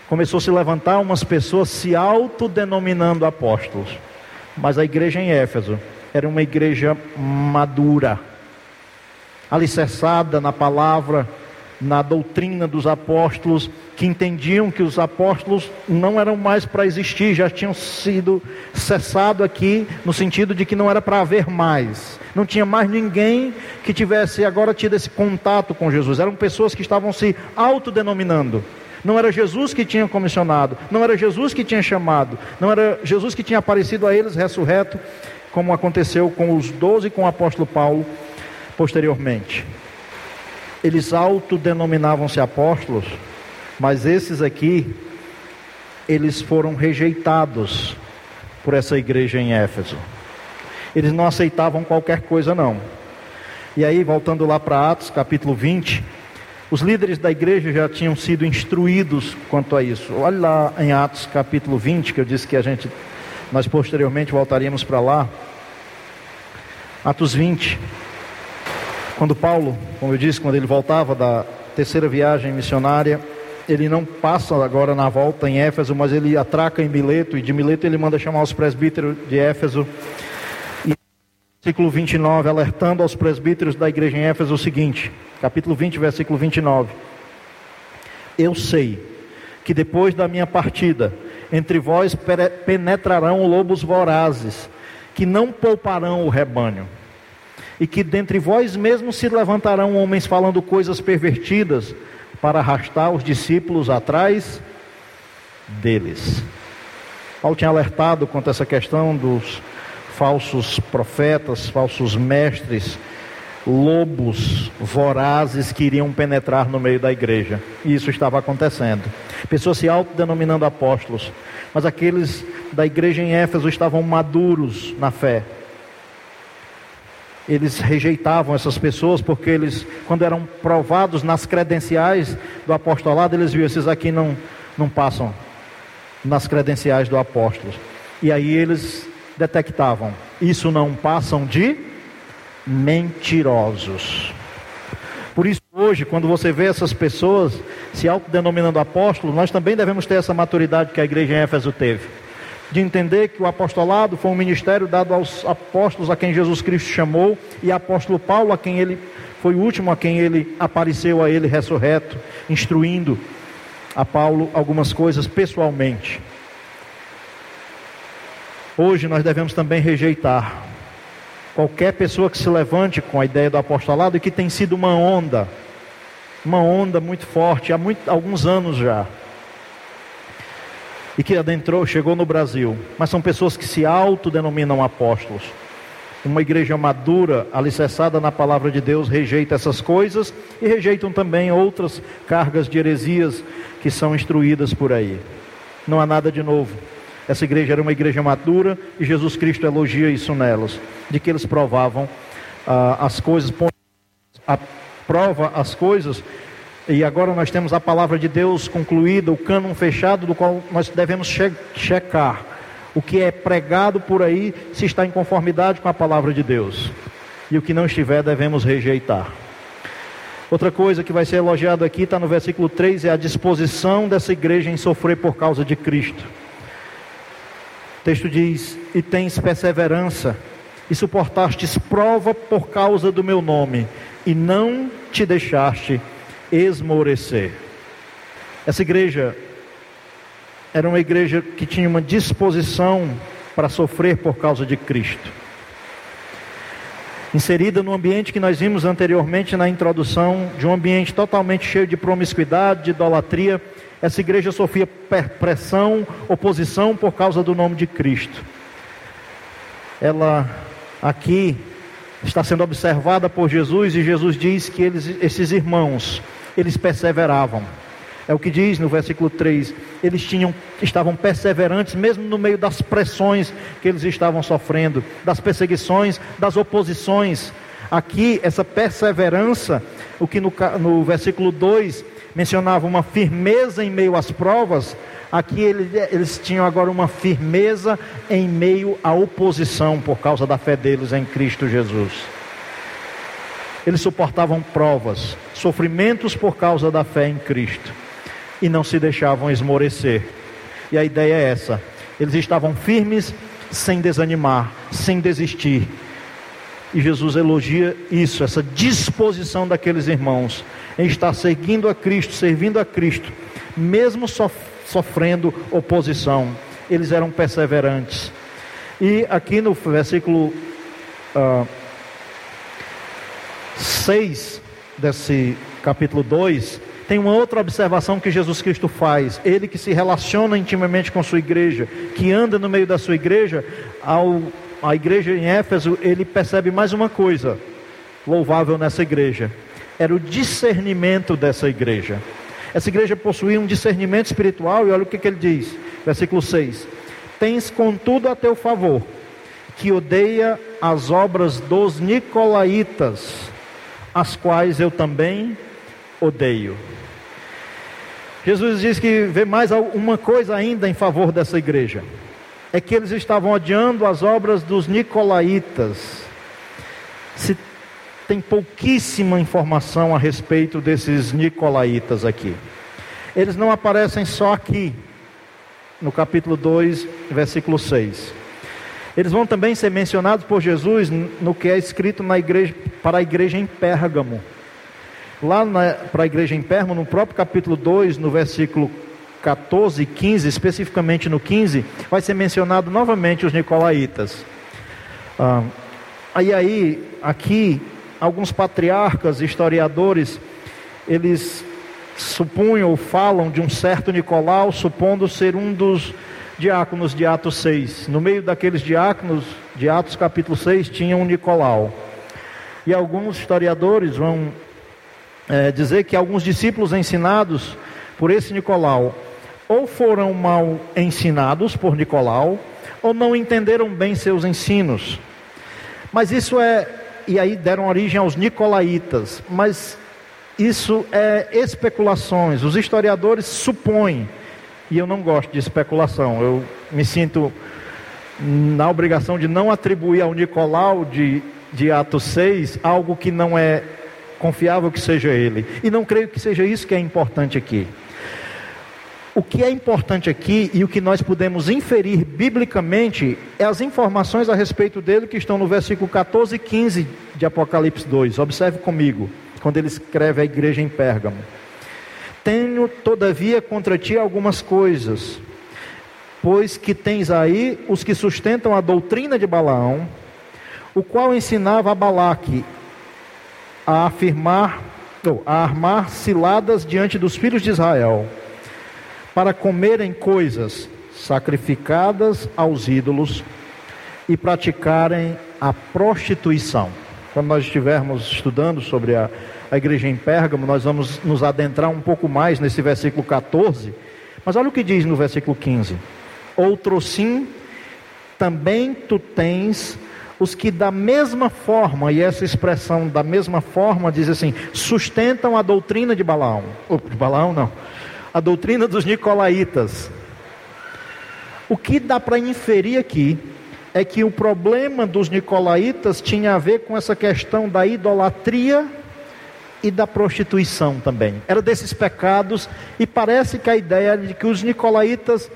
Speaker 2: começou a se levantar umas pessoas se autodenominando apóstolos. Mas a igreja em Éfeso era uma igreja madura, alicerçada na palavra, na doutrina dos apóstolos, que entendiam que os apóstolos não eram mais para existir, já tinham sido cessado aqui, no sentido de que não era para haver mais. Não tinha mais ninguém que tivesse agora tido esse contato com Jesus. Eram pessoas que estavam se autodenominando. Não era Jesus que tinha comissionado, não era Jesus que tinha chamado, não era Jesus que tinha aparecido a eles ressurreto, como aconteceu com os doze com o apóstolo Paulo posteriormente eles autodenominavam-se apóstolos, mas esses aqui, eles foram rejeitados por essa igreja em Éfeso. Eles não aceitavam qualquer coisa, não. E aí, voltando lá para Atos capítulo 20, os líderes da igreja já tinham sido instruídos quanto a isso. Olha lá em Atos capítulo 20, que eu disse que a gente, nós posteriormente voltaríamos para lá. Atos 20. Quando Paulo, como eu disse, quando ele voltava da terceira viagem missionária, ele não passa agora na volta em Éfeso, mas ele atraca em Mileto, e de Mileto ele manda chamar os presbíteros de Éfeso. Versículo 29, alertando aos presbíteros da igreja em Éfeso o seguinte, capítulo 20, versículo 29. Eu sei que depois da minha partida, entre vós penetrarão lobos vorazes, que não pouparão o rebanho e que dentre vós mesmos se levantarão homens falando coisas pervertidas para arrastar os discípulos atrás deles. Paulo tinha alertado quanto a essa questão dos falsos profetas, falsos mestres, lobos vorazes que iriam penetrar no meio da igreja. E isso estava acontecendo. Pessoas se autodenominando apóstolos, mas aqueles da igreja em Éfeso estavam maduros na fé, eles rejeitavam essas pessoas porque eles, quando eram provados nas credenciais do apostolado, eles viam esses aqui não, não passam nas credenciais do apóstolo. E aí eles detectavam: isso não passam de mentirosos. Por isso, hoje, quando você vê essas pessoas se autodenominando apóstolos, nós também devemos ter essa maturidade que a igreja em Éfeso teve. De entender que o apostolado foi um ministério dado aos apóstolos a quem Jesus Cristo chamou, e apóstolo Paulo, a quem ele foi o último a quem ele apareceu a ele ressurreto, instruindo a Paulo algumas coisas pessoalmente. Hoje nós devemos também rejeitar qualquer pessoa que se levante com a ideia do apostolado e que tem sido uma onda, uma onda muito forte há muito, alguns anos já. E que adentrou, chegou no Brasil. Mas são pessoas que se autodenominam apóstolos. Uma igreja madura, alicerçada na palavra de Deus, rejeita essas coisas e rejeitam também outras cargas de heresias que são instruídas por aí. Não há nada de novo. Essa igreja era uma igreja madura e Jesus Cristo elogia isso nelas, de que eles provavam ah, as coisas, a prova as coisas, e agora nós temos a palavra de Deus concluída, o cânon fechado, do qual nós devemos che checar o que é pregado por aí, se está em conformidade com a palavra de Deus, e o que não estiver, devemos rejeitar. Outra coisa que vai ser elogiado aqui está no versículo 3: é a disposição dessa igreja em sofrer por causa de Cristo. Texto diz: E tens perseverança, e suportastes prova por causa do meu nome, e não te deixaste esmorecer. Essa igreja era uma igreja que tinha uma disposição para sofrer por causa de Cristo. Inserida no ambiente que nós vimos anteriormente na introdução, de um ambiente totalmente cheio de promiscuidade, de idolatria, essa igreja sofria pressão, oposição por causa do nome de Cristo. Ela aqui está sendo observada por Jesus e Jesus diz que eles, esses irmãos, eles perseveravam. É o que diz no versículo 3. Eles tinham, estavam perseverantes, mesmo no meio das pressões que eles estavam sofrendo, das perseguições, das oposições. Aqui, essa perseverança, o que no, no versículo 2 mencionava uma firmeza em meio às provas, aqui eles, tinham agora uma firmeza em meio à oposição por causa da fé deles em Cristo Jesus. Eles suportavam provas, sofrimentos por causa da fé em Cristo e não se deixavam esmorecer. E a ideia é essa: eles estavam firmes, sem desanimar, sem desistir. E Jesus elogia isso, essa disposição daqueles irmãos em estar seguindo a Cristo, servindo a Cristo, mesmo sofrendo oposição, eles eram perseverantes. E aqui no versículo uh, ah, 6 desse capítulo 2, tem uma outra observação que Jesus Cristo faz. Ele que se relaciona intimamente com sua igreja, que anda no meio da sua igreja, ao a igreja em Éfeso, ele percebe mais uma coisa louvável nessa igreja era o discernimento dessa igreja. Essa igreja possuía um discernimento espiritual, e olha o que, que ele diz, versículo 6: Tens contudo a teu favor, que odeia as obras dos nicolaítas, as quais eu também odeio. Jesus diz que vê mais uma coisa ainda em favor dessa igreja: é que eles estavam odiando as obras dos nicolaítas. Se tem pouquíssima informação a respeito desses nicolaítas aqui. Eles não aparecem só aqui, no capítulo 2, versículo 6. Eles vão também ser mencionados por Jesus no que é escrito na igreja, para a igreja em Pérgamo. Lá na, para a igreja em Pérgamo, no próprio capítulo 2, no versículo 14 e 15, especificamente no 15, vai ser mencionado novamente os nicolaítas. Ah, aí, aí, aqui, alguns patriarcas, historiadores, eles supunham ou falam de um certo Nicolau, supondo ser um dos diáconos de Atos 6. No meio daqueles diáconos de Atos capítulo 6 tinha um Nicolau. E alguns historiadores vão é, dizer que alguns discípulos ensinados por esse Nicolau ou foram mal ensinados por Nicolau, ou não entenderam bem seus ensinos. Mas isso é e aí deram origem aos nicolaítas. Mas isso é especulações. Os historiadores supõem, e eu não gosto de especulação. Eu me sinto na obrigação de não atribuir ao Nicolau de, de Atos 6 algo que não é confiável que seja ele. E não creio que seja isso que é importante aqui. O que é importante aqui e o que nós podemos inferir biblicamente é as informações a respeito dele que estão no versículo 14 e 15 de Apocalipse 2. Observe comigo, quando ele escreve à igreja em Pérgamo. Tenho, todavia, contra ti algumas coisas, pois que tens aí os que sustentam a doutrina de Balaão, o qual ensinava a Balaque a afirmar, a armar ciladas diante dos filhos de Israel para comerem coisas sacrificadas aos ídolos e praticarem a prostituição. Quando nós estivermos estudando sobre a, a igreja em Pérgamo, nós vamos nos adentrar um pouco mais nesse versículo 14. Mas olha o que diz no versículo 15: Outro sim, também tu tens os que da mesma forma, e essa expressão da mesma forma diz assim, sustentam a doutrina de Balaão. Ou de Balaão não a doutrina dos nicolaítas. O que dá para inferir aqui é que o problema dos nicolaítas tinha a ver com essa questão da idolatria e da prostituição também. Era desses pecados e parece que a ideia de que os nicolaítas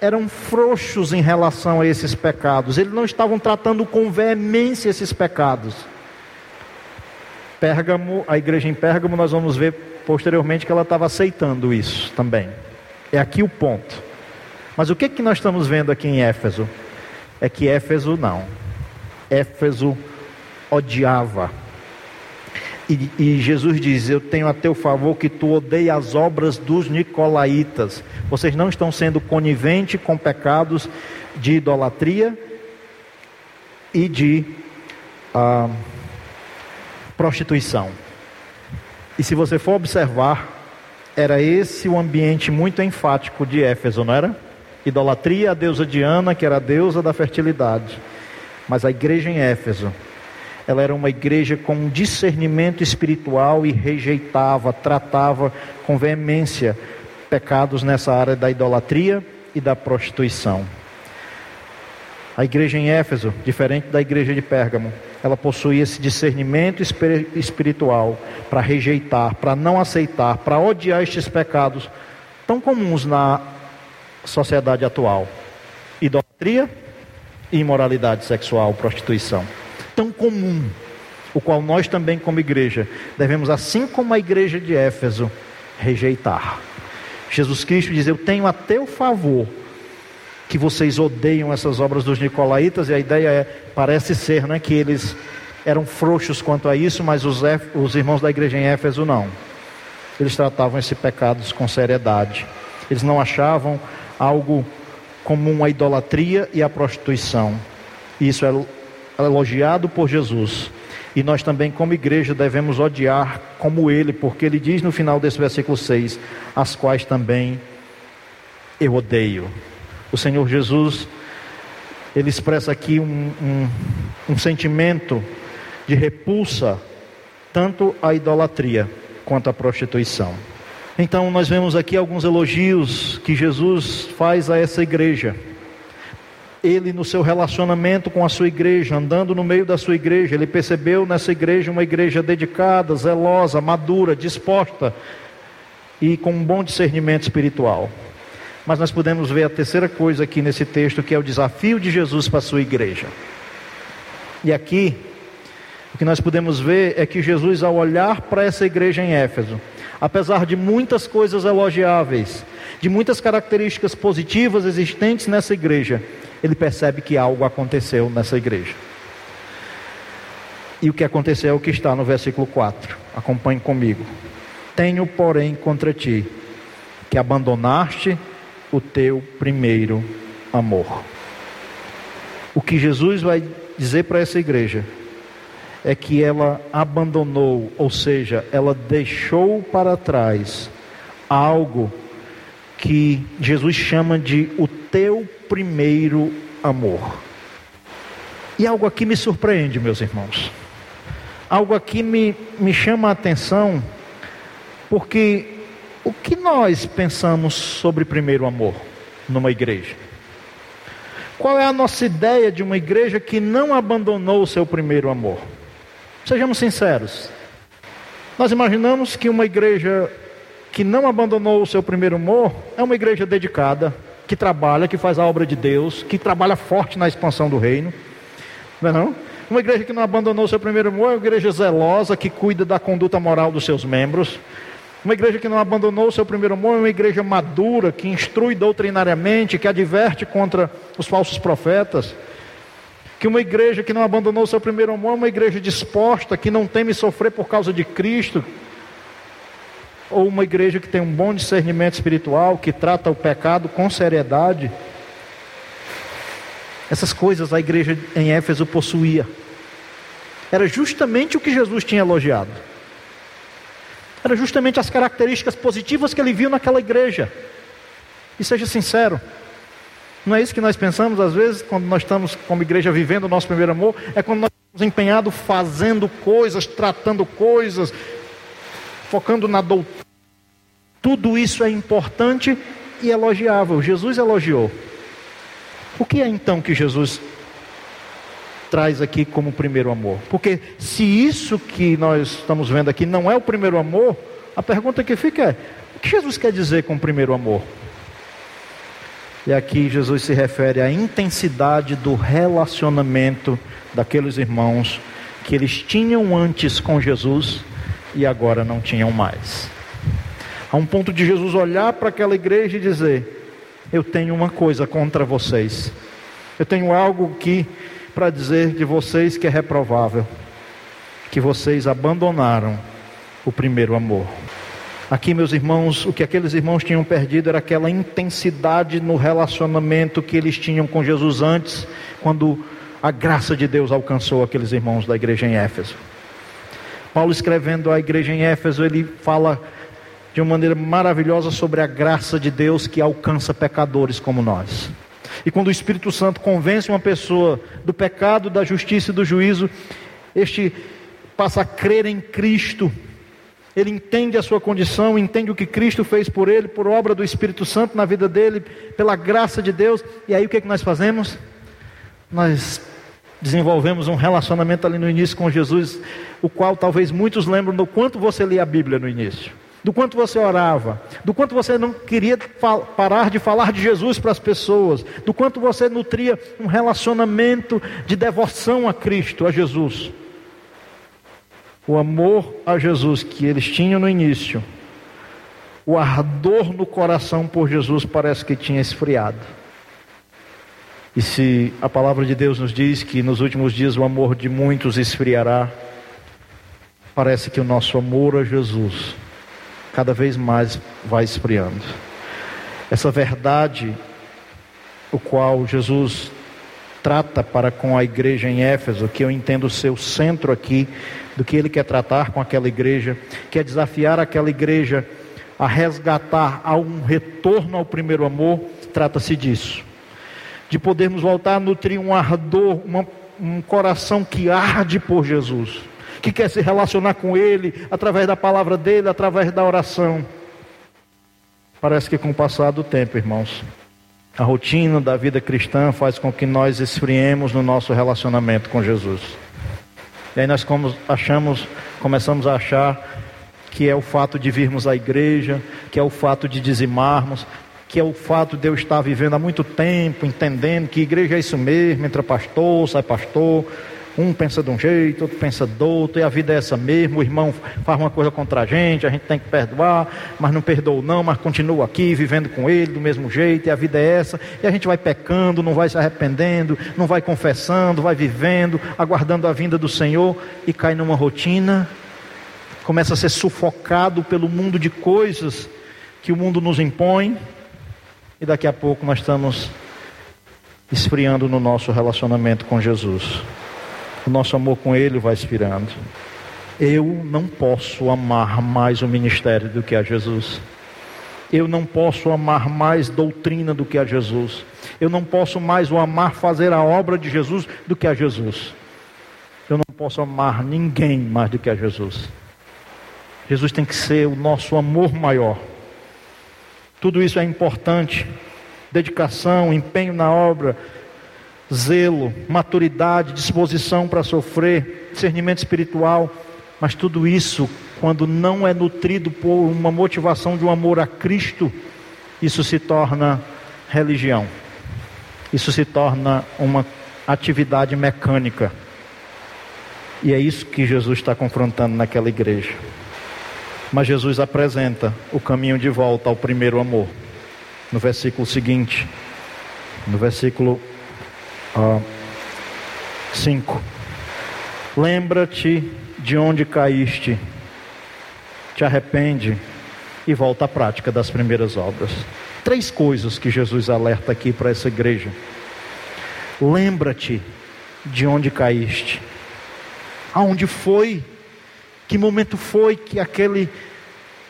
Speaker 2: eram frouxos em relação a esses pecados. Eles não estavam tratando com veemência esses pecados. Pérgamo, a igreja em Pérgamo, nós vamos ver posteriormente que ela estava aceitando isso também. É aqui o ponto. Mas o que, que nós estamos vendo aqui em Éfeso? É que Éfeso não. Éfeso odiava. E, e, Jesus diz: Eu tenho a teu favor que tu odeia as obras dos nicolaítas. Vocês não estão sendo coniventes com pecados de idolatria e de ah, prostituição. E se você for observar, era esse o ambiente muito enfático de Éfeso, não era? Idolatria a deusa Diana, que era a deusa da fertilidade. Mas a igreja em Éfeso, ela era uma igreja com um discernimento espiritual e rejeitava, tratava com veemência pecados nessa área da idolatria e da prostituição. A igreja em Éfeso, diferente da igreja de Pérgamo, ela possuía esse discernimento espiritual para rejeitar, para não aceitar, para odiar estes pecados tão comuns na sociedade atual: idolatria e imoralidade sexual, prostituição. Tão comum, o qual nós também, como igreja, devemos, assim como a igreja de Éfeso, rejeitar. Jesus Cristo diz: Eu tenho a teu favor que vocês odeiam essas obras dos nicolaítas, e a ideia é, parece ser, né, que eles eram frouxos quanto a isso, mas os, os irmãos da igreja em Éfeso não. Eles tratavam esses pecados com seriedade. Eles não achavam algo comum a idolatria e a prostituição. Isso é elogiado por Jesus. E nós também, como igreja, devemos odiar como ele, porque ele diz no final desse versículo 6: as quais também eu odeio o Senhor Jesus, ele expressa aqui um, um, um sentimento de repulsa, tanto à idolatria quanto à prostituição. Então, nós vemos aqui alguns elogios que Jesus faz a essa igreja. Ele, no seu relacionamento com a sua igreja, andando no meio da sua igreja, ele percebeu nessa igreja uma igreja dedicada, zelosa, madura, disposta e com um bom discernimento espiritual. Mas nós podemos ver a terceira coisa aqui nesse texto, que é o desafio de Jesus para a sua igreja. E aqui, o que nós podemos ver é que Jesus, ao olhar para essa igreja em Éfeso, apesar de muitas coisas elogiáveis, de muitas características positivas existentes nessa igreja, ele percebe que algo aconteceu nessa igreja. E o que aconteceu é o que está no versículo 4. Acompanhe comigo. Tenho, porém, contra ti que abandonaste o teu primeiro amor. O que Jesus vai dizer para essa igreja é que ela abandonou, ou seja, ela deixou para trás algo que Jesus chama de o teu primeiro amor. E algo aqui me surpreende, meus irmãos. Algo aqui me, me chama a atenção, porque o que nós pensamos sobre primeiro amor numa igreja? Qual é a nossa ideia de uma igreja que não abandonou o seu primeiro amor? Sejamos sinceros. Nós imaginamos que uma igreja que não abandonou o seu primeiro amor é uma igreja dedicada, que trabalha, que faz a obra de Deus, que trabalha forte na expansão do reino. Não é não? Uma igreja que não abandonou o seu primeiro amor é uma igreja zelosa, que cuida da conduta moral dos seus membros. Uma igreja que não abandonou o seu primeiro amor é uma igreja madura, que instrui doutrinariamente, que adverte contra os falsos profetas. Que uma igreja que não abandonou o seu primeiro amor é uma igreja disposta, que não teme sofrer por causa de Cristo. Ou uma igreja que tem um bom discernimento espiritual, que trata o pecado com seriedade. Essas coisas a igreja em Éfeso possuía. Era justamente o que Jesus tinha elogiado. Era justamente as características positivas que ele viu naquela igreja. E seja sincero, não é isso que nós pensamos às vezes quando nós estamos como igreja vivendo o nosso primeiro amor? É quando nós estamos empenhados fazendo coisas, tratando coisas, focando na doutrina. Tudo isso é importante e elogiável. Jesus elogiou. O que é então que Jesus traz aqui como primeiro amor? Porque se isso que nós estamos vendo aqui não é o primeiro amor, a pergunta que fica é: o que Jesus quer dizer com primeiro amor? E aqui Jesus se refere à intensidade do relacionamento daqueles irmãos que eles tinham antes com Jesus e agora não tinham mais. A um ponto de Jesus olhar para aquela igreja e dizer: Eu tenho uma coisa contra vocês. Eu tenho algo que para dizer de vocês que é reprovável, que vocês abandonaram o primeiro amor. Aqui, meus irmãos, o que aqueles irmãos tinham perdido era aquela intensidade no relacionamento que eles tinham com Jesus antes, quando a graça de Deus alcançou aqueles irmãos da igreja em Éfeso. Paulo escrevendo à igreja em Éfeso, ele fala de uma maneira maravilhosa sobre a graça de Deus que alcança pecadores como nós. E quando o Espírito Santo convence uma pessoa do pecado, da justiça e do juízo, este passa a crer em Cristo. Ele entende a sua condição, entende o que Cristo fez por ele, por obra do Espírito Santo na vida dele, pela graça de Deus. E aí o que, é que nós fazemos? Nós desenvolvemos um relacionamento ali no início com Jesus, o qual talvez muitos lembram do quanto você lia a Bíblia no início do quanto você orava, do quanto você não queria parar de falar de Jesus para as pessoas, do quanto você nutria um relacionamento de devoção a Cristo, a Jesus. O amor a Jesus que eles tinham no início, o ardor no coração por Jesus parece que tinha esfriado. E se a palavra de Deus nos diz que nos últimos dias o amor de muitos esfriará, parece que o nosso amor a Jesus cada vez mais vai esfriando. Essa verdade, o qual Jesus trata para com a igreja em Éfeso, que eu entendo ser o centro aqui do que ele quer tratar com aquela igreja, quer desafiar aquela igreja a resgatar a um retorno ao primeiro amor, trata-se disso. De podermos voltar a nutrir um ardor, uma, um coração que arde por Jesus que quer se relacionar com Ele através da palavra dele, através da oração. Parece que com o passar do tempo, irmãos, a rotina da vida cristã faz com que nós esfriemos no nosso relacionamento com Jesus. E aí nós achamos, começamos a achar que é o fato de virmos à igreja, que é o fato de dizimarmos, que é o fato de eu estar vivendo há muito tempo, entendendo que igreja é isso mesmo, entra pastor, sai pastor, um pensa de um jeito, outro pensa do outro, e a vida é essa mesmo. O irmão faz uma coisa contra a gente, a gente tem que perdoar, mas não perdoa não, mas continua aqui vivendo com ele do mesmo jeito, e a vida é essa. E a gente vai pecando, não vai se arrependendo, não vai confessando, vai vivendo, aguardando a vinda do Senhor e cai numa rotina, começa a ser sufocado pelo mundo de coisas que o mundo nos impõe, e daqui a pouco nós estamos esfriando no nosso relacionamento com Jesus o nosso amor com Ele vai expirando. Eu não posso amar mais o ministério do que a Jesus. Eu não posso amar mais doutrina do que a Jesus. Eu não posso mais o amar fazer a obra de Jesus do que a Jesus. Eu não posso amar ninguém mais do que a Jesus. Jesus tem que ser o nosso amor maior. Tudo isso é importante. Dedicação, empenho na obra, zelo, maturidade, disposição para sofrer, discernimento espiritual, mas tudo isso quando não é nutrido por uma motivação de um amor a Cristo, isso se torna religião. Isso se torna uma atividade mecânica. E é isso que Jesus está confrontando naquela igreja. Mas Jesus apresenta o caminho de volta ao primeiro amor. No versículo seguinte, no versículo 5. Uh, Lembra-te de onde caíste, te arrepende e volta à prática das primeiras obras. Três coisas que Jesus alerta aqui para essa igreja. Lembra-te de onde caíste, aonde foi, que momento foi que aquele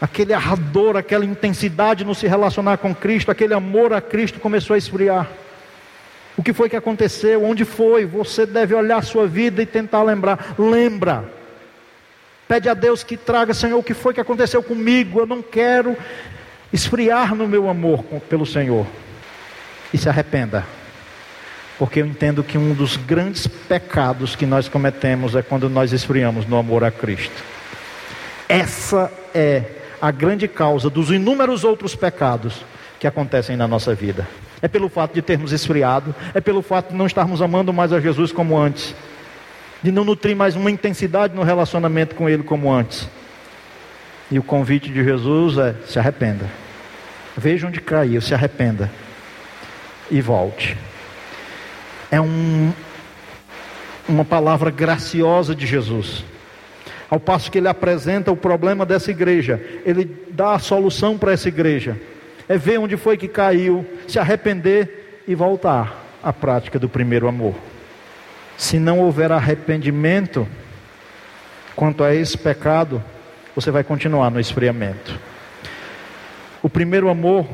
Speaker 2: aquele ardor, aquela intensidade no se relacionar com Cristo, aquele amor a Cristo começou a esfriar. O que foi que aconteceu? Onde foi? Você deve olhar a sua vida e tentar lembrar. Lembra. Pede a Deus que traga, Senhor, o que foi que aconteceu comigo? Eu não quero esfriar no meu amor pelo Senhor. E se arrependa. Porque eu entendo que um dos grandes pecados que nós cometemos é quando nós esfriamos no amor a Cristo. Essa é a grande causa dos inúmeros outros pecados que acontecem na nossa vida. É pelo fato de termos esfriado, é pelo fato de não estarmos amando mais a Jesus como antes, de não nutrir mais uma intensidade no relacionamento com Ele como antes. E o convite de Jesus é: se arrependa. Veja onde caiu, se arrependa e volte. É um, uma palavra graciosa de Jesus. Ao passo que ele apresenta o problema dessa igreja, ele dá a solução para essa igreja. É ver onde foi que caiu, se arrepender e voltar à prática do primeiro amor. Se não houver arrependimento quanto a esse pecado, você vai continuar no esfriamento. O primeiro amor,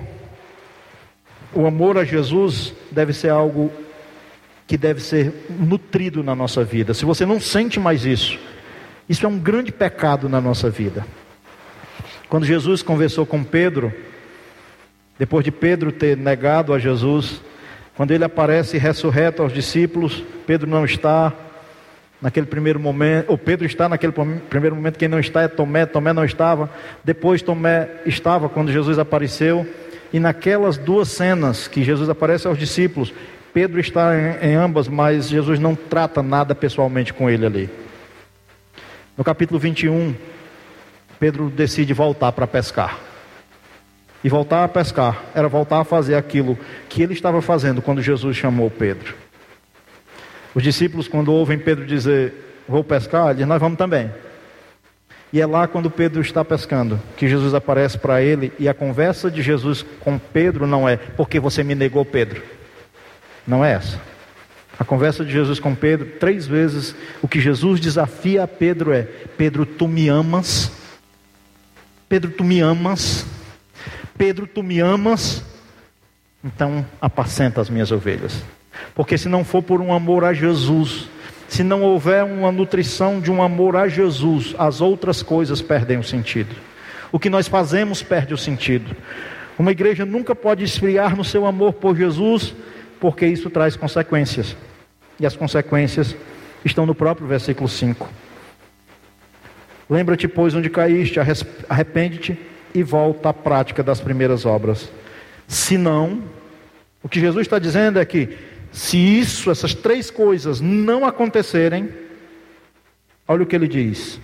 Speaker 2: o amor a Jesus, deve ser algo que deve ser nutrido na nossa vida. Se você não sente mais isso, isso é um grande pecado na nossa vida. Quando Jesus conversou com Pedro, depois de Pedro ter negado a Jesus, quando ele aparece ressurreto aos discípulos, Pedro não está naquele primeiro momento, ou Pedro está naquele primeiro momento, quem não está é Tomé, Tomé não estava, depois Tomé estava quando Jesus apareceu, e naquelas duas cenas que Jesus aparece aos discípulos, Pedro está em, em ambas, mas Jesus não trata nada pessoalmente com ele ali. No capítulo 21, Pedro decide voltar para pescar. E voltar a pescar era voltar a fazer aquilo que ele estava fazendo quando Jesus chamou Pedro. Os discípulos, quando ouvem Pedro dizer, vou pescar, dizem, nós vamos também. E é lá quando Pedro está pescando que Jesus aparece para ele e a conversa de Jesus com Pedro não é porque você me negou, Pedro. Não é essa. A conversa de Jesus com Pedro, três vezes, o que Jesus desafia a Pedro é: Pedro, tu me amas? Pedro, tu me amas? Pedro, tu me amas? Então apacenta as minhas ovelhas. Porque se não for por um amor a Jesus, se não houver uma nutrição de um amor a Jesus, as outras coisas perdem o sentido. O que nós fazemos perde o sentido. Uma igreja nunca pode esfriar no seu amor por Jesus, porque isso traz consequências. E as consequências estão no próprio versículo 5. Lembra-te, pois, onde caíste, arrepende-te e volta à prática das primeiras obras. Se não, o que Jesus está dizendo é que, se isso, essas três coisas não acontecerem, olha o que ele diz: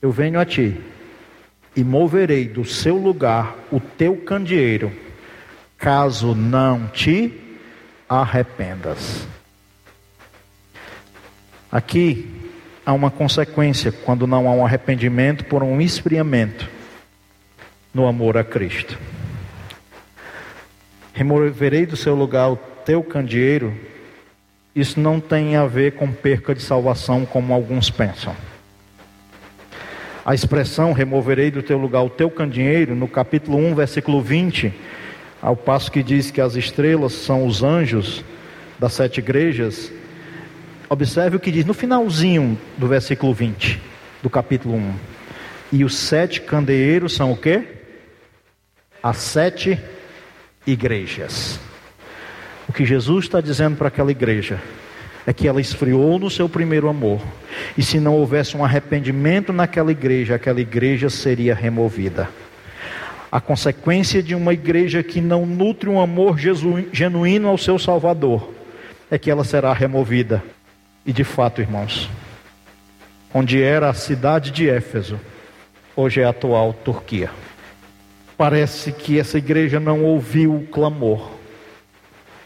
Speaker 2: Eu venho a ti e moverei do seu lugar o teu candeeiro, caso não te arrependas. Aqui há uma consequência quando não há um arrependimento por um esfriamento no amor a Cristo. Removerei do seu lugar o teu candeeiro. Isso não tem a ver com perca de salvação, como alguns pensam. A expressão removerei do teu lugar o teu candeeiro, no capítulo 1, versículo 20, ao passo que diz que as estrelas são os anjos das sete igrejas, Observe o que diz no finalzinho do versículo 20 do capítulo 1. E os sete candeeiros são o quê? As sete igrejas. O que Jesus está dizendo para aquela igreja é que ela esfriou no seu primeiro amor. E se não houvesse um arrependimento naquela igreja, aquela igreja seria removida. A consequência de uma igreja que não nutre um amor genuíno ao seu Salvador é que ela será removida. E de fato, irmãos, onde era a cidade de Éfeso, hoje é a atual Turquia. Parece que essa igreja não ouviu o clamor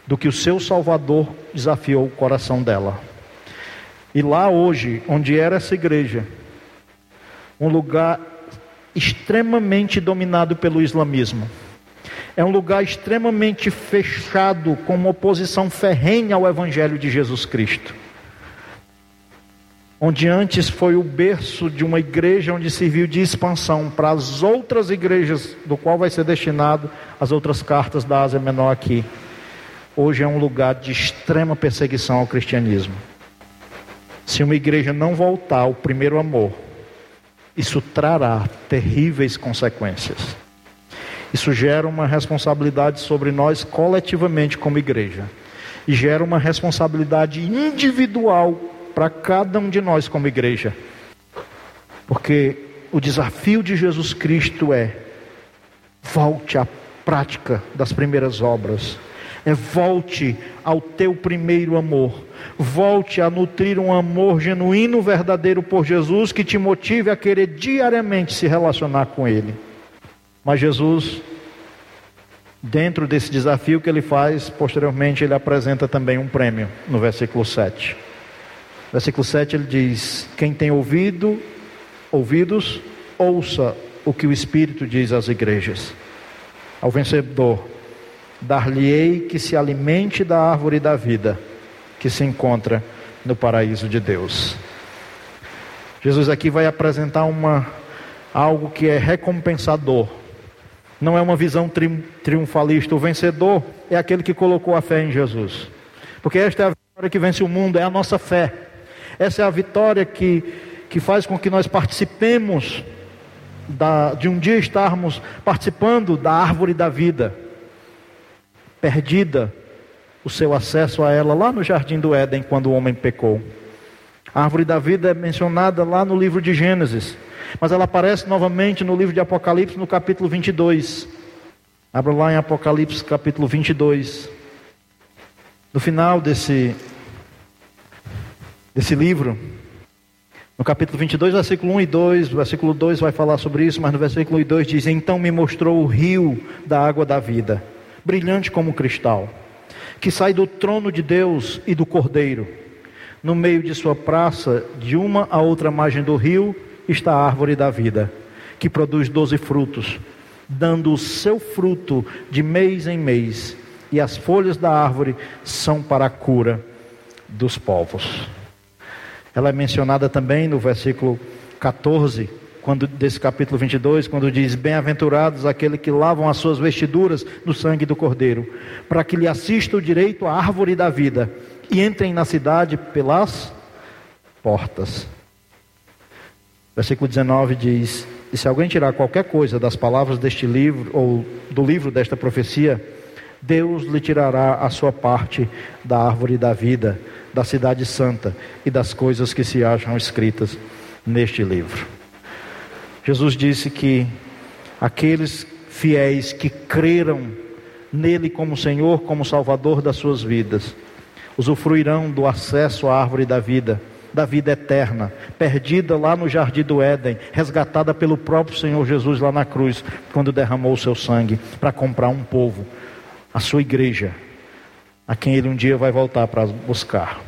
Speaker 2: do que o seu Salvador desafiou o coração dela. E lá hoje, onde era essa igreja, um lugar extremamente dominado pelo islamismo. É um lugar extremamente fechado, com uma oposição ferrenha ao Evangelho de Jesus Cristo. Onde antes foi o berço de uma igreja onde serviu de expansão para as outras igrejas, do qual vai ser destinado as outras cartas da Ásia Menor aqui hoje é um lugar de extrema perseguição ao cristianismo. Se uma igreja não voltar ao primeiro amor, isso trará terríveis consequências. Isso gera uma responsabilidade sobre nós coletivamente como igreja. E gera uma responsabilidade individual para cada um de nós como igreja. Porque o desafio de Jesus Cristo é: volte à prática das primeiras obras é volte ao teu primeiro amor. Volte a nutrir um amor genuíno, verdadeiro por Jesus, que te motive a querer diariamente se relacionar com Ele. Mas Jesus, dentro desse desafio que ele faz, posteriormente ele apresenta também um prêmio, no versículo 7. Versículo 7 ele diz: Quem tem ouvido, ouvidos, ouça o que o Espírito diz às igrejas. Ao vencedor, dar-lhe-ei que se alimente da árvore da vida que se encontra no paraíso de Deus. Jesus aqui vai apresentar uma algo que é recompensador. Não é uma visão tri, triunfalista. O vencedor é aquele que colocou a fé em Jesus. Porque esta é a vitória que vence o mundo, é a nossa fé. Essa é a vitória que, que faz com que nós participemos da, de um dia estarmos participando da árvore da vida perdida o seu acesso a ela lá no jardim do Éden, quando o homem pecou. A árvore da vida é mencionada lá no livro de Gênesis, mas ela aparece novamente no livro de Apocalipse, no capítulo 22. Abra lá em Apocalipse, capítulo 22. No final desse, desse livro, no capítulo 22, versículo 1 e 2, o versículo 2 vai falar sobre isso, mas no versículo 1 e 2 diz: Então me mostrou o rio da água da vida brilhante como cristal, que sai do trono de Deus e do Cordeiro. No meio de sua praça, de uma a outra margem do rio, está a árvore da vida, que produz doze frutos, dando o seu fruto de mês em mês, e as folhas da árvore são para a cura dos povos. Ela é mencionada também no versículo 14 quando desse capítulo 22, quando diz: Bem-aventurados aqueles que lavam as suas vestiduras no sangue do Cordeiro, para que lhe assista o direito à árvore da vida e entrem na cidade pelas portas. Versículo 19 diz: E se alguém tirar qualquer coisa das palavras deste livro, ou do livro desta profecia, Deus lhe tirará a sua parte da árvore da vida, da cidade santa e das coisas que se acham escritas neste livro. Jesus disse que aqueles fiéis que creram nele como Senhor, como Salvador das suas vidas, usufruirão do acesso à árvore da vida, da vida eterna, perdida lá no jardim do Éden, resgatada pelo próprio Senhor Jesus lá na cruz, quando derramou o seu sangue para comprar um povo, a sua igreja, a quem ele um dia vai voltar para buscar.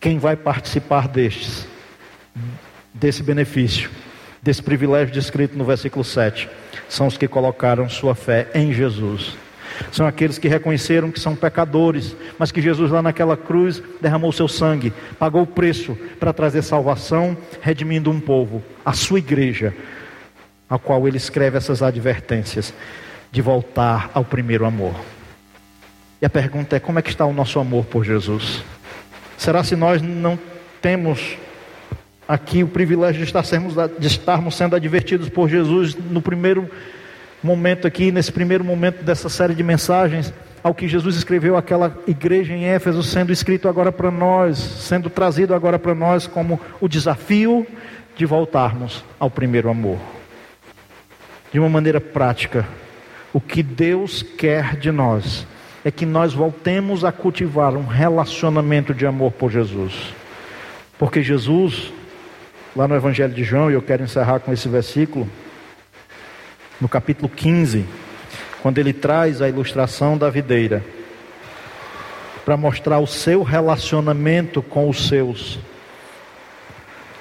Speaker 2: Quem vai participar destes, desse benefício? desse privilégio descrito no versículo 7 são os que colocaram sua fé em Jesus. São aqueles que reconheceram que são pecadores, mas que Jesus lá naquela cruz derramou seu sangue, pagou o preço para trazer salvação, redimindo um povo, a sua igreja, a qual ele escreve essas advertências de voltar ao primeiro amor. E a pergunta é: como é que está o nosso amor por Jesus? Será se nós não temos aqui o privilégio de, estarmos, de estarmos sendo advertidos por Jesus no primeiro momento aqui, nesse primeiro momento dessa série de mensagens, ao que Jesus escreveu aquela igreja em Éfeso, sendo escrito agora para nós, sendo trazido agora para nós como o desafio de voltarmos ao primeiro amor. De uma maneira prática, o que Deus quer de nós é que nós voltemos a cultivar um relacionamento de amor por Jesus. Porque Jesus, lá no Evangelho de João, e eu quero encerrar com esse versículo, no capítulo 15, quando ele traz a ilustração da videira, para mostrar o seu relacionamento com os seus,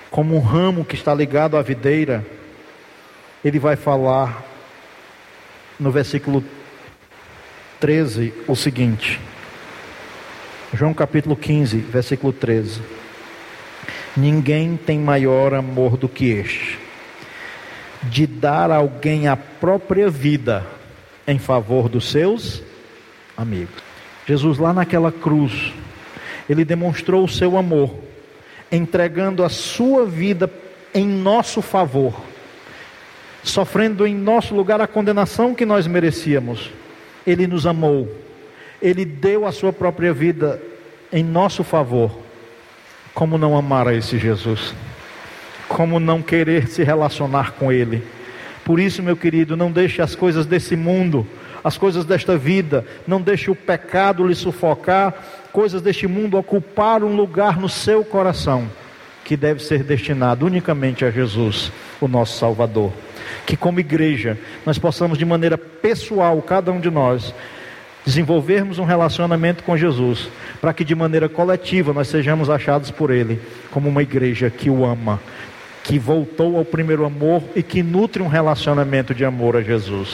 Speaker 2: como um ramo que está ligado à videira, ele vai falar no versículo 13 o seguinte. João capítulo 15, versículo 13. Ninguém tem maior amor do que este, de dar a alguém a própria vida em favor dos seus amigos. Jesus, lá naquela cruz, ele demonstrou o seu amor, entregando a sua vida em nosso favor, sofrendo em nosso lugar a condenação que nós merecíamos ele nos amou, Ele deu a sua própria vida em nosso favor. Como não amar a esse Jesus? Como não querer se relacionar com Ele? Por isso, meu querido, não deixe as coisas desse mundo, as coisas desta vida, não deixe o pecado lhe sufocar, coisas deste mundo ocupar um lugar no seu coração, que deve ser destinado unicamente a Jesus, o nosso Salvador que, como igreja, nós possamos, de maneira pessoal, cada um de nós, desenvolvermos um relacionamento com Jesus, para que, de maneira coletiva, nós sejamos achados por Ele como uma igreja que o ama, que voltou ao primeiro amor e que nutre um relacionamento de amor a Jesus.